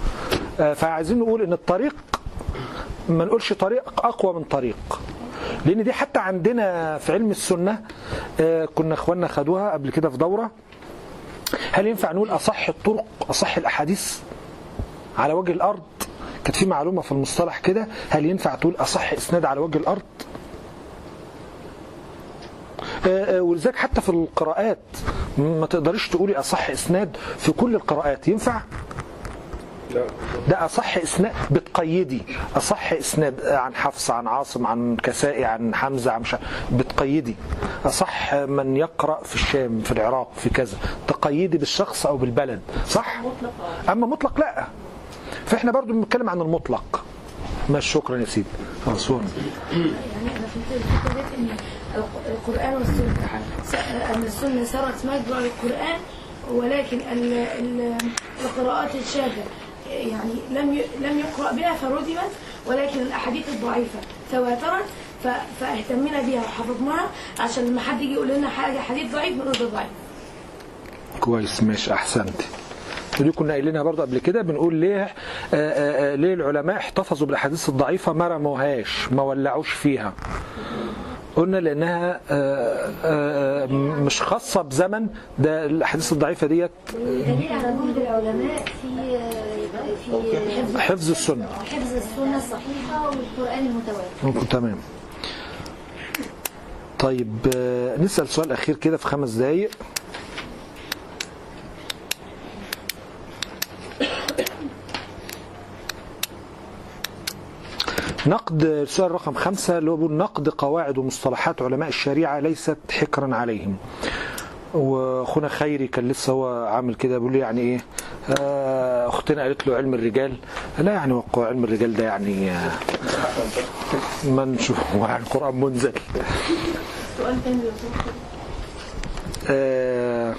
آه، فعايزين نقول إن الطريق ما نقولش طريق أقوى من طريق لأن دي حتى عندنا في علم السنة آه، كنا إخواننا خدوها قبل كده في دورة. هل ينفع نقول أصح الطرق أصح الأحاديث على وجه الأرض؟ كانت في معلومة في المصطلح كده هل ينفع تقول أصح إسناد على وجه آه، آه، ولذلك حتى في القراءات ما تقدريش تقولي أصح إسناد في كل القراءات ينفع؟ لا. ده أصح إسناد بتقيدي أصح إسناد عن حفص عن عاصم عن كسائي عن حمزة عن مش بتقيدي أصح من يقرأ في الشام في العراق في كذا تقيدي بالشخص أو بالبلد صح؟ أما مطلق لا. فإحنا برضو بنتكلم عن المطلق. ماشي شكرا يا سيدي. خلاص شكراً. يعني أنا فهمت الفكرة ديت ان الق- القرآن والسنة. س- أن السنة صارت مجمع للقران ولكن ال- ال- القراءات الشاذة. يعني لم لم يقرأ بها فردمت ولكن الأحاديث الضعيفة تواترت ف- فاهتمينا بها وحفظناها عشان لما حد يجي يقول لنا حاجة حديث ضعيف نقول ده ضعيف. كويس ماشي أحسنت. ودي كنا قايلينها برضه قبل كده بنقول ليه آه، آه، آه، ليه العلماء احتفظوا بالأحاديث الضعيفة ما رموهاش ما ولعوش فيها؟ قلنا لأنها آه، آه، مش خاصة بزمن ده الأحاديث الضعيفة ديت دليل على جهد العلماء في في حفظ السنة. حفظ السنة الصحيحة والقرآن المتواتر. تمام. طيب آه، نسأل سؤال أخير كده في خمس دقايق. نقد السؤال رقم خمسة اللي هو بيقول نقد قواعد ومصطلحات علماء الشريعة ليست حكرا عليهم. وأخونا خيري كان لسه هو عامل كده بيقول لي يعني إيه آه، أختنا قالت له علم الرجال. لا يعني وقع علم الرجال ده يعني آه، ما نشوف هو يعني القرآن منزل. سؤال تاني سمحت. آه،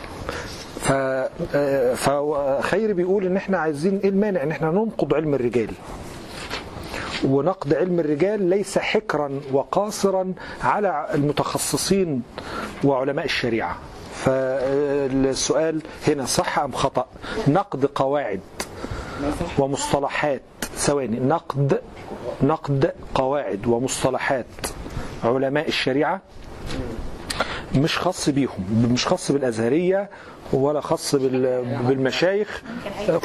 ف آه، فخيري بيقول إن إحنا عايزين إيه المانع إن إحنا ننقض علم الرجال؟ ونقد علم الرجال ليس حكرا وقاصرا على المتخصصين وعلماء الشريعة. فالسؤال هنا صح أم خطأ؟ نقد قواعد ومصطلحات ثواني نقد نقد قواعد ومصطلحات علماء الشريعة؟ مش خاص بيهم مش خاص بالأزهرية ولا خاص بال- بالمشايخ.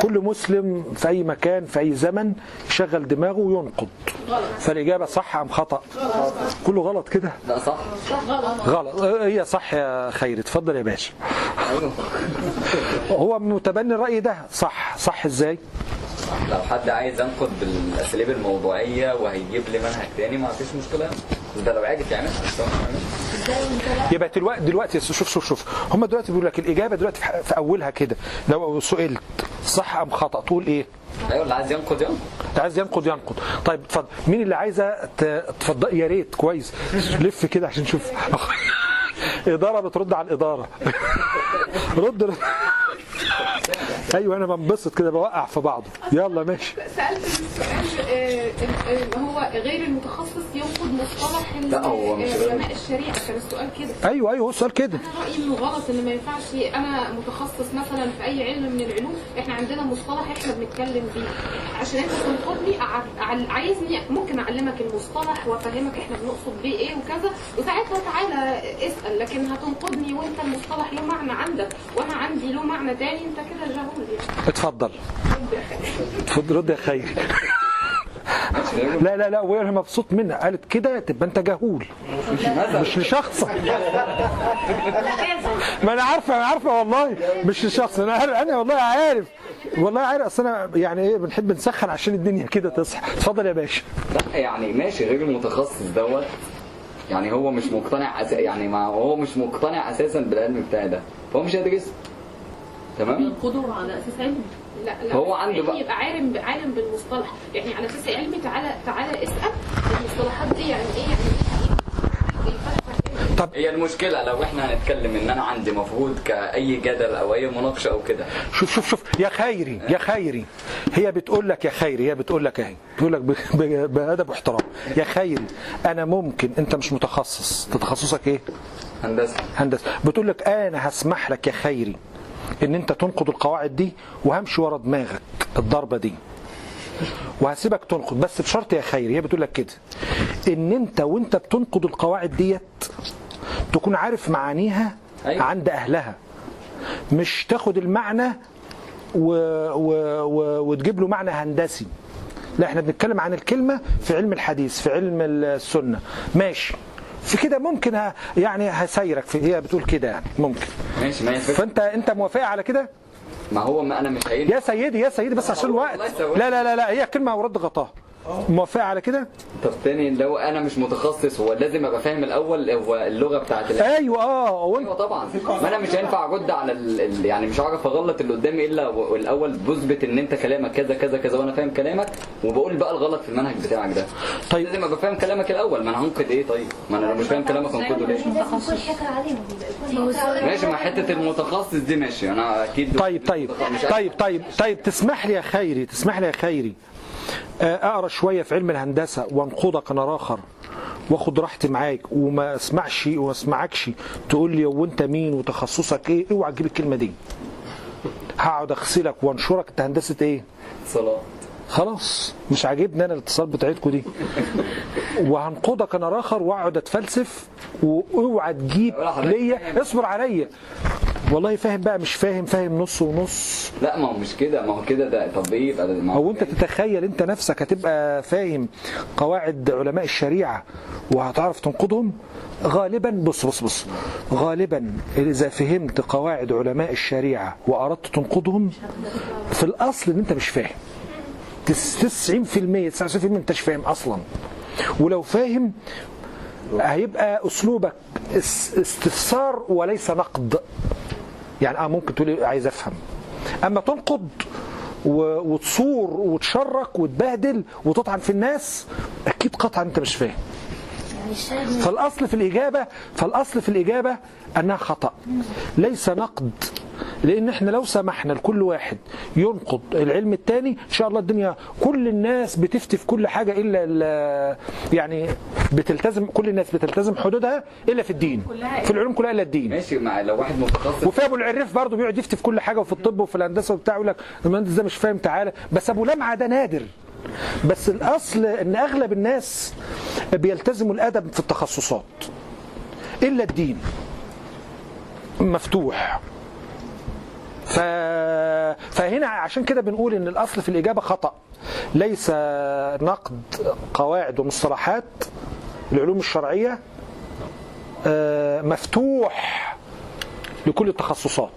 كل مسلم في أي مكان في أي زمن يشغل دماغه وينقد. فالإجابة صح أم خطأ؟ كله غلط كده؟ لا صح. غلط. هي صح يا خير. اتفضل يا باشا. هو متبني الرأي ده صح. صح إزاي؟ لو حد عايز ينقد بالأساليب الموضوعية وهيجيب لي منهج تاني ما فيش مشكلة. ده لو عاجب يعمل يبقى دلوقتي دلوقتي شوف شوف شوف. هم دلوقتي بيقول لك الإجابة دلوقتي في- أولها كده لو سئلت صح أم خطأ؟ تقول إيه؟ أيوه اللي عايز ينقد ينقد اللي عايز ينقد ينقد طيب اتفضل. مين اللي عايزة تفضل يا ريت كويس. لف كده عشان نشوف. إدارة بترد على الإدارة. رد. أيوه أنا بنبسط كده بوقع في بعضه. يلا ماشي. سألت السؤال آه، آه، هو غير المتخصص ينقد مصطلح غير- علماء الشريعة. كان السؤال كده. أيوه أيوه هو السؤال كده. أنا رأيي إنه غلط إن ما ينفعش أنا متخصص مثلا في أي علم من العلوم إحنا عندنا مصطلح إحنا بنتكلم بيه. عشان أنت تنقدني عايزني ممكن أعلمك المصطلح وأفهمك إحنا بنقصد بيه إيه وكذا. وساعتها تعالى اسأل لكن هتنقدني وأنت المصطلح له معنى عندك وأنا عندي له معنى تاني أنت كده جهول يعني اتفضل. اتفضل رد يا خير. لا لا لا وأنا مبسوط منها. قالت كده تبقى أنت جهول. مش لشخصك ما أنا عارفة أنا عارفة والله. مش لشخص. أنا عارف أنا والله عارف. والله عارف. أصل أنا يعني إيه بنحب نسخن عشان الدنيا كده تصحى. اتفضل يا باشا. لا يعني ماشي غير المتخصص دوت يعني هو مش مقتنع أس... يعني ما هو مش مقتنع أساسا بالعلم بتاعي ده. فهو مش هيدرسه تمام؟ ينقدوا على أساس علمي لا لا. هو عنده يعني بقى- يبقى عالم عالم بالمصطلح. يعني على أساس علمي تعالى تعالى اسأل المصطلحات دي يعني إيه؟ يعني طب هي المشكلة لو إحنا هنتكلم إن أنا عندي مفروض كأي جدل أو أي مناقشة أو كده. شوف شوف شوف يا خيري يا خيري. هي بتقول لك يا خيري هي بتقول لك اهي بتقول لك بأدب واحترام. يا خيري أنا ممكن أنت مش متخصص. تخصصك إيه؟ هندسة. هندسة. بتقول لك أنا هسمح لك يا خيري إن أنت تنقد القواعد دي وهمشي ورا دماغك الضربة دي. وهسيبك تنقد. بس بشرط يا خيري هي بتقول لك كده. إن أنت وأنت بتنقد القواعد ديت تكون عارف معانيها عند أهلها. مش تاخد المعنى و... و... و... وتجيب له معنى هندسي. لا إحنا بنتكلم عن الكلمة في علم الحديث في علم السنة. ماشي. في كده ممكن ه... يعني هسيرك في هي بتقول كده يعني ممكن. ماشي ما. فأنت أنت موافق على كده؟ ما هو ما أنا مش هينفع يا سيدي يا سيدي بس عشان الوقت لا لا لا لا هي كلمة ورد غطاها. موافقة على كده؟ طب تاني لو أنا مش متخصص هو لازم أبقى فاهم الأول هو اللغة بتاعت أيوه آه وانت أيوه طبعا. ما أنا مش هينفع أرد على ال... يعني مش هعرف أغلط اللي قدامي إلا و- الأول بثبت إن أنت كلامك كذا كذا كذا وأنا فاهم كلامك وبقول بقى الغلط في المنهج بتاعك ده. طيب. لازم أبقى فاهم كلامك الأول. ما أنا هنقد إيه طيب؟ ما أنا لو مش فاهم كلامك هنقده ليه. ماشي مع حتة المتخصص دي ماشي. أنا أكيد طيب طيب طيب طيب طيب تسمح لي يا خيري تسمح لي يا خيري. أقرأ شوية في علم الهندسة وانقضك أنا آخر واخد راحتي معاك وما اسمعش وما اسمعكش تقول لي هو انت مين وتخصصك إيه؟ اوعى تجيب الكلمة دي. هقعد أغسلك وأنشرك. أنت هندسة إيه؟ صلاه خلاص. مش عاجبني أنا الاتصال بتاعتكم دي. وهنقضك أنا آخر وأقعد أتفلسف وأوعى تجيب ليا. اصبر عليا. والله فاهم بقى مش فاهم فاهم نص ونص. لا ما هو مش كده ما هو كده ده طب إيه؟ يبقى ما هو أنت تتخيل أنت نفسك هتبقى فاهم قواعد علماء الشريعة وهتعرف تنقضهم؟ غالبا بص بص بص غالبا إذا فهمت قواعد علماء الشريعة وأردت تنقضهم في الأصل إن أنت مش فاهم. تس- 90% 99% أنت مش فاهم أصلا. ولو فاهم هيبقى أسلوبك اس- استفسار وليس نقد. يعني آه ممكن تقولي عايز أفهم. أما تنقد وتصور وتشرك وتبهدل وتطعن في الناس أكيد قطعا أنت مش فاهم. يعني فالأصل في الإجابة فالأصل في الإجابة أنها خطأ. ليس نقد لأن إحنا لو سمحنا لكل واحد ينقد العلم التاني إن شاء الله الدنيا كل الناس بتفتي في كل حاجة إلا ال- يعني بتلتزم كل الناس بتلتزم حدودها إلا في الدين. في العلوم كلها إلا الدين. ماشي مع لو واحد متخصص. وفي أبو العريف برضه بيقعد يفتي في كل حاجة وفي الطب وفي الهندسة وبتاع يقول لك المهندس ده مش فاهم تعالى. بس أبو لمعة ده نادر. بس الأصل إن أغلب الناس بيلتزموا الأدب في التخصصات. إلا الدين. مفتوح. ف... فهنا عشان كده بنقول إن الأصل في الإجابة خطأ. ليس نقد قواعد ومصطلحات العلوم الشرعية آه، مفتوح. لكل التخصصات.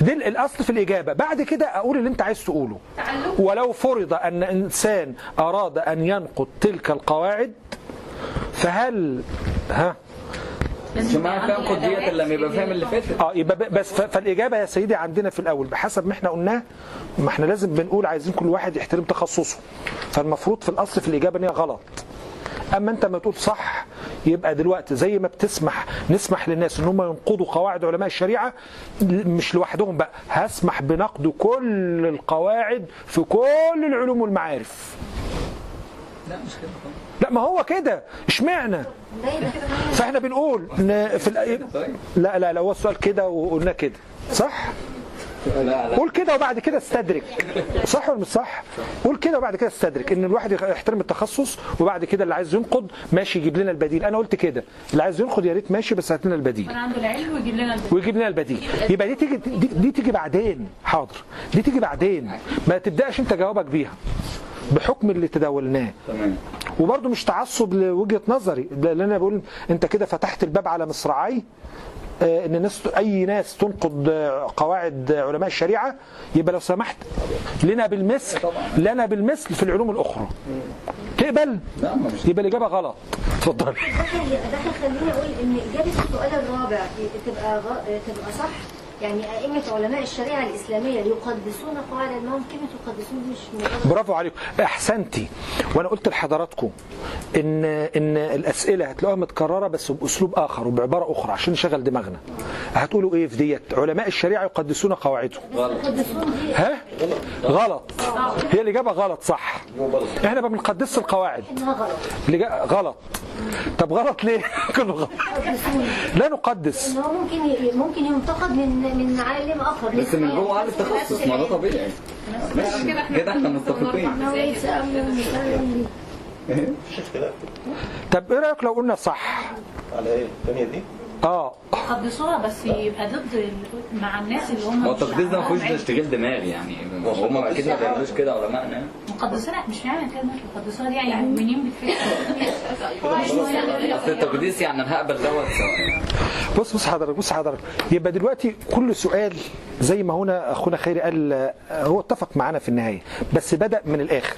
دي الأصل في الإجابة. بعد كده أقول اللي أنت عايز تقوله. ولو فرض أن إنسان أراد أن ينقض تلك القواعد فهل ها؟ مش معنى فاهم خد ديت لما يبقى فاهم اللي فاتت. آه يبقى ب- بس فالإجابة يا سيدي عندنا في الأول. بحسب ما إحنا قلناه ما إحنا لازم بنقول عايزين كل واحد يحترم تخصصه. فالمفروض في الأصل في الإجابة إن هي غلط. أما أنت ما تقول صح يبقى دلوقتي زي ما بتسمح نسمح للناس إن هم ينقضوا قواعد علماء الشريعة مش لوحدهم بقى هسمح بنقد كل القواعد في كل العلوم والمعارف. لا مش كده. لا ما هو كده اشمعنى؟ فإحنا بنقول في الأ- لا لا لا هو السؤال كده وقلنا كده صح؟ قول كده وبعد كده استدرك. صح ولا مش صح؟ قول كده وبعد كده استدرك. إن الواحد يحترم التخصص وبعد كده اللي عايز ينقد ماشي يجيب لنا البديل. أنا قلت كده. اللي عايز ينقد يا ريت ماشي بس هات لنا البديل. أنا عنده العلم ويجيب لنا البديل. ويجيب لنا البديل. يبقى دي تيجي دي, دي تيجي بعدين. حاضر. دي تيجي بعدين. ما تبدأش أنت جوابك بيها. بحكم اللي تداولناه. تمام. وبرضه مش تعصب لوجهة نظري. لأن أنا بقول أنت كده فتحت الباب على مصراعي. إن الناس أي ناس تنقض آه، قواعد آه، علماء الشريعة يبقى لو سمحت لنا بالمثل لنا بالمثل في العلوم الأخرى. تقبل؟ يبقى الإجابة غلط. اتفضل. ده هيخليني أقول إن إجابة السؤال الرابع تبقى. تبقى صح؟ يعني أئمة علماء الشريعة الإسلامية يقدسون قواعد المهم كلمه يقدسون مش مجرد برافو عليكم. احسنتي وأنا قلت لحضراتكم ان إن الأسئلة هتلاقوها متكررة بس بأسلوب آخر وبعبارة أخرى عشان نشغل دماغنا. هتقولوا إيه في ديت؟ علماء الشريعة يقدسون قواعدهم. ها؟ غلط. هي الاجابه غلط صح. إحنا ما بنقدسش القواعد. غلط. طب غلط ليه؟ كله غلط. لا نقدس. ممكن. ممكن ينتقد من من عالم آخر. بس من جوه عارف تخصص ما ده طبيعي. ماشي. كده إحنا متفقين. اختلاف طب إيه رأيك لو قلنا صح؟ على إيه؟ الثانية دي؟ آه. يقدسوها بس يبقى ضد مع الناس اللي هم هو التقديس ده ما فيهوش. تشغيل دماغ يعني. هم أكيد ما بيعملوش كده علماءنا المقدسات مش معنى كلمة المقدسات يعني التقديس يعني أنا هقبل دوت. سواء بص بص حضرتك بص حضرتك. يبقى دلوقتي كل سؤال زي ما هنا أخونا خيري قال آه، هو اتفق معانا في النهاية بس بدأ من الآخر.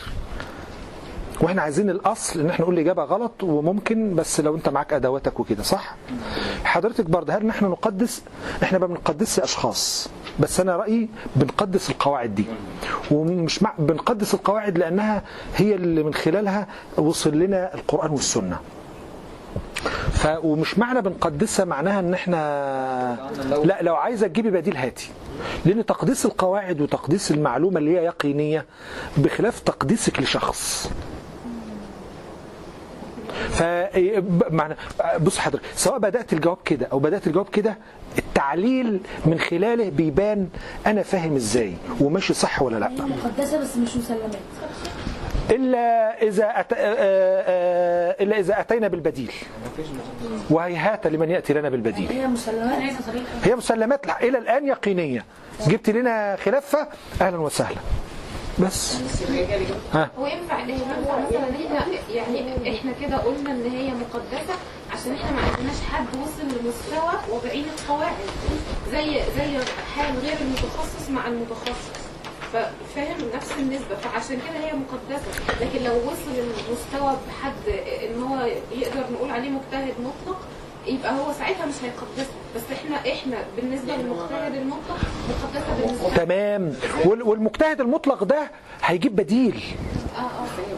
وإحنا عايزين الأصل إن إحنا نقول الإجابة غلط وممكن بس لو أنت معاك أدواتك وكده صح؟ حضرتك برضه هل نحن نقدس؟ إحنا ما بنقدسش أشخاص بس أنا رأيي بنقدس القواعد دي. ومش مع بنقدس القواعد لأنها هي اللي من خلالها وصل لنا القرآن والسنة. ف ومش معنى بنقدسها معناها إن إحنا لا لو عايزة تجيبي بديل هاتي. لأن تقديس القواعد وتقديس المعلومة اللي هي يقينية بخلاف تقديسك لشخص. ف معنى بص حضرتك سواء بدأت الجواب كده أو بدأت الجواب كده التعليل من خلاله بيبان أنا فاهم إزاي وماشي صح ولا لأ. هي مقدسة بس مش مسلمات إلا إذا أت... آه، آه، إلا إذا أتينا بالبديل. وهيهات لمن يأتي لنا بالبديل. هي مسلمات هي مسلمات إلى الآن يقينية. جبت لنا خلافة أهلا وسهلا. بس. ها. هو ينفع إن هو مثلا؟ إحنا يعني إحنا كده قلنا إن هي مقدسة عشان إحنا ما عندناش حد وصل لمستوى وضعين القواعد زي زي حال غير المتخصص مع المتخصص. ففاهم نفس النسبة فعشان كده هي مقدسة. لكن لو وصل المستوى بحد إن هو يقدر نقول عليه مجتهد مطلق يبقى هو ساعتها مش هيقدسها. بس إحنا إحنا بالنسبة للمجتهد المطلق مقدسة بالنسبة لنا. تمام. وال- والمجتهد المطلق ده هيجيب بديل.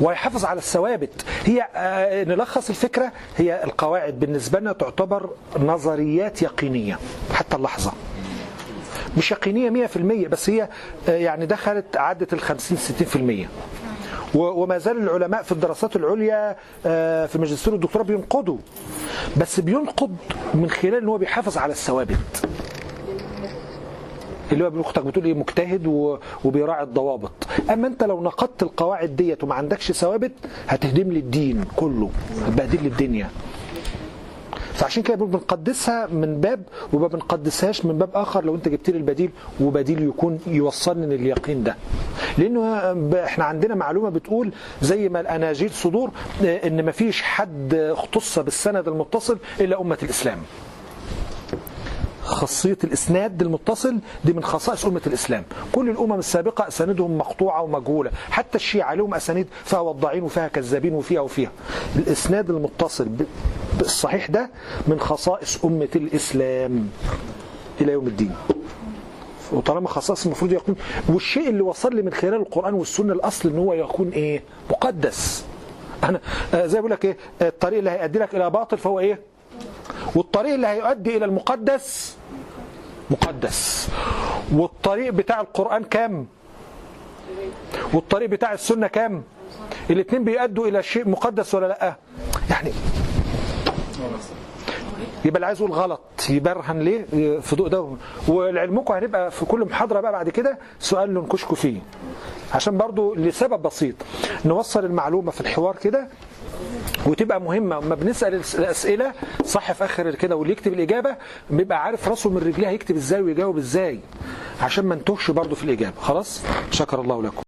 ويحافظ على الثوابت. هي آه، نلخص الفكرة. هي القواعد بالنسبة لنا تعتبر نظريات يقينية. حتى اللحظة. مش يقينية 100% بس هي آه، يعني دخلت عدت ال 50 60% و- وما زال العلماء في الدراسات العليا آه، في الماجستير والدكتوراه بينقضوا. بس بينقض من خلال إن هو بيحافظ على الثوابت. اللي هو أختك بتقول إيه مجتهد وبيراعي الضوابط. أما أنت لو نقضت القواعد ديت وما عندكش ثوابت هتهدم لي الدين كله هتبهدل لي الدنيا. فعشان كده بنقدسها من باب وما بنقدسهاش من باب آخر لو انت جبت لي البديل وبديل يكون يوصلني لليقين ده. لأنه إحنا عندنا معلومة بتقول زي ما الأناجيل صدور آه، إن ما فيش حد اختص بالسند المتصل إلا أمة الإسلام. خاصية الإسناد المتصل دي من خصائص أمة الإسلام. كل الأمم السابقة أساندهم مقطوعة ومجهولة. حتى الشيعة لهم أسانيد فيها وضاعين وفيها كذابين وفيها وفيها. الإسناد المتصل بالصحيح ده من خصائص أمة الإسلام إلى يوم الدين. وطالما خصائص المفروض يكون والشيء اللي وصل لي من خلال القرآن والسنة الأصل إن هو يكون إيه؟ مقدس. أنا آه، زي بقول لك إيه؟ الطريق اللي هيؤدي لك إلى باطل فهو إيه؟ والطريق اللي هيؤدي إلى المقدس مقدس. والطريق بتاع القرآن كام؟ والطريق بتاع السنة كام؟ الاثنين بيؤدوا إلى شيء مقدس ولا لأ؟ يعني يبقى اللي عايز يقول غلط يبرهن ليه في ضوء ده؟ ولعلمكم هنبقى في كل محاضرة بقى بعد كده سؤال ننكشكوا فيه. عشان برضو لسبب بسيط نوصل المعلومة في الحوار كده. وتبقى مهمة. لما بنسأل الس- الأسئلة صح في آخر كده واللي يكتب الإجابة بيبقى عارف راسه من رجليه هيكتب إزاي ويجاوب إزاي عشان ما نتوهش برضو في الإجابة. خلاص؟ شكر الله لكم.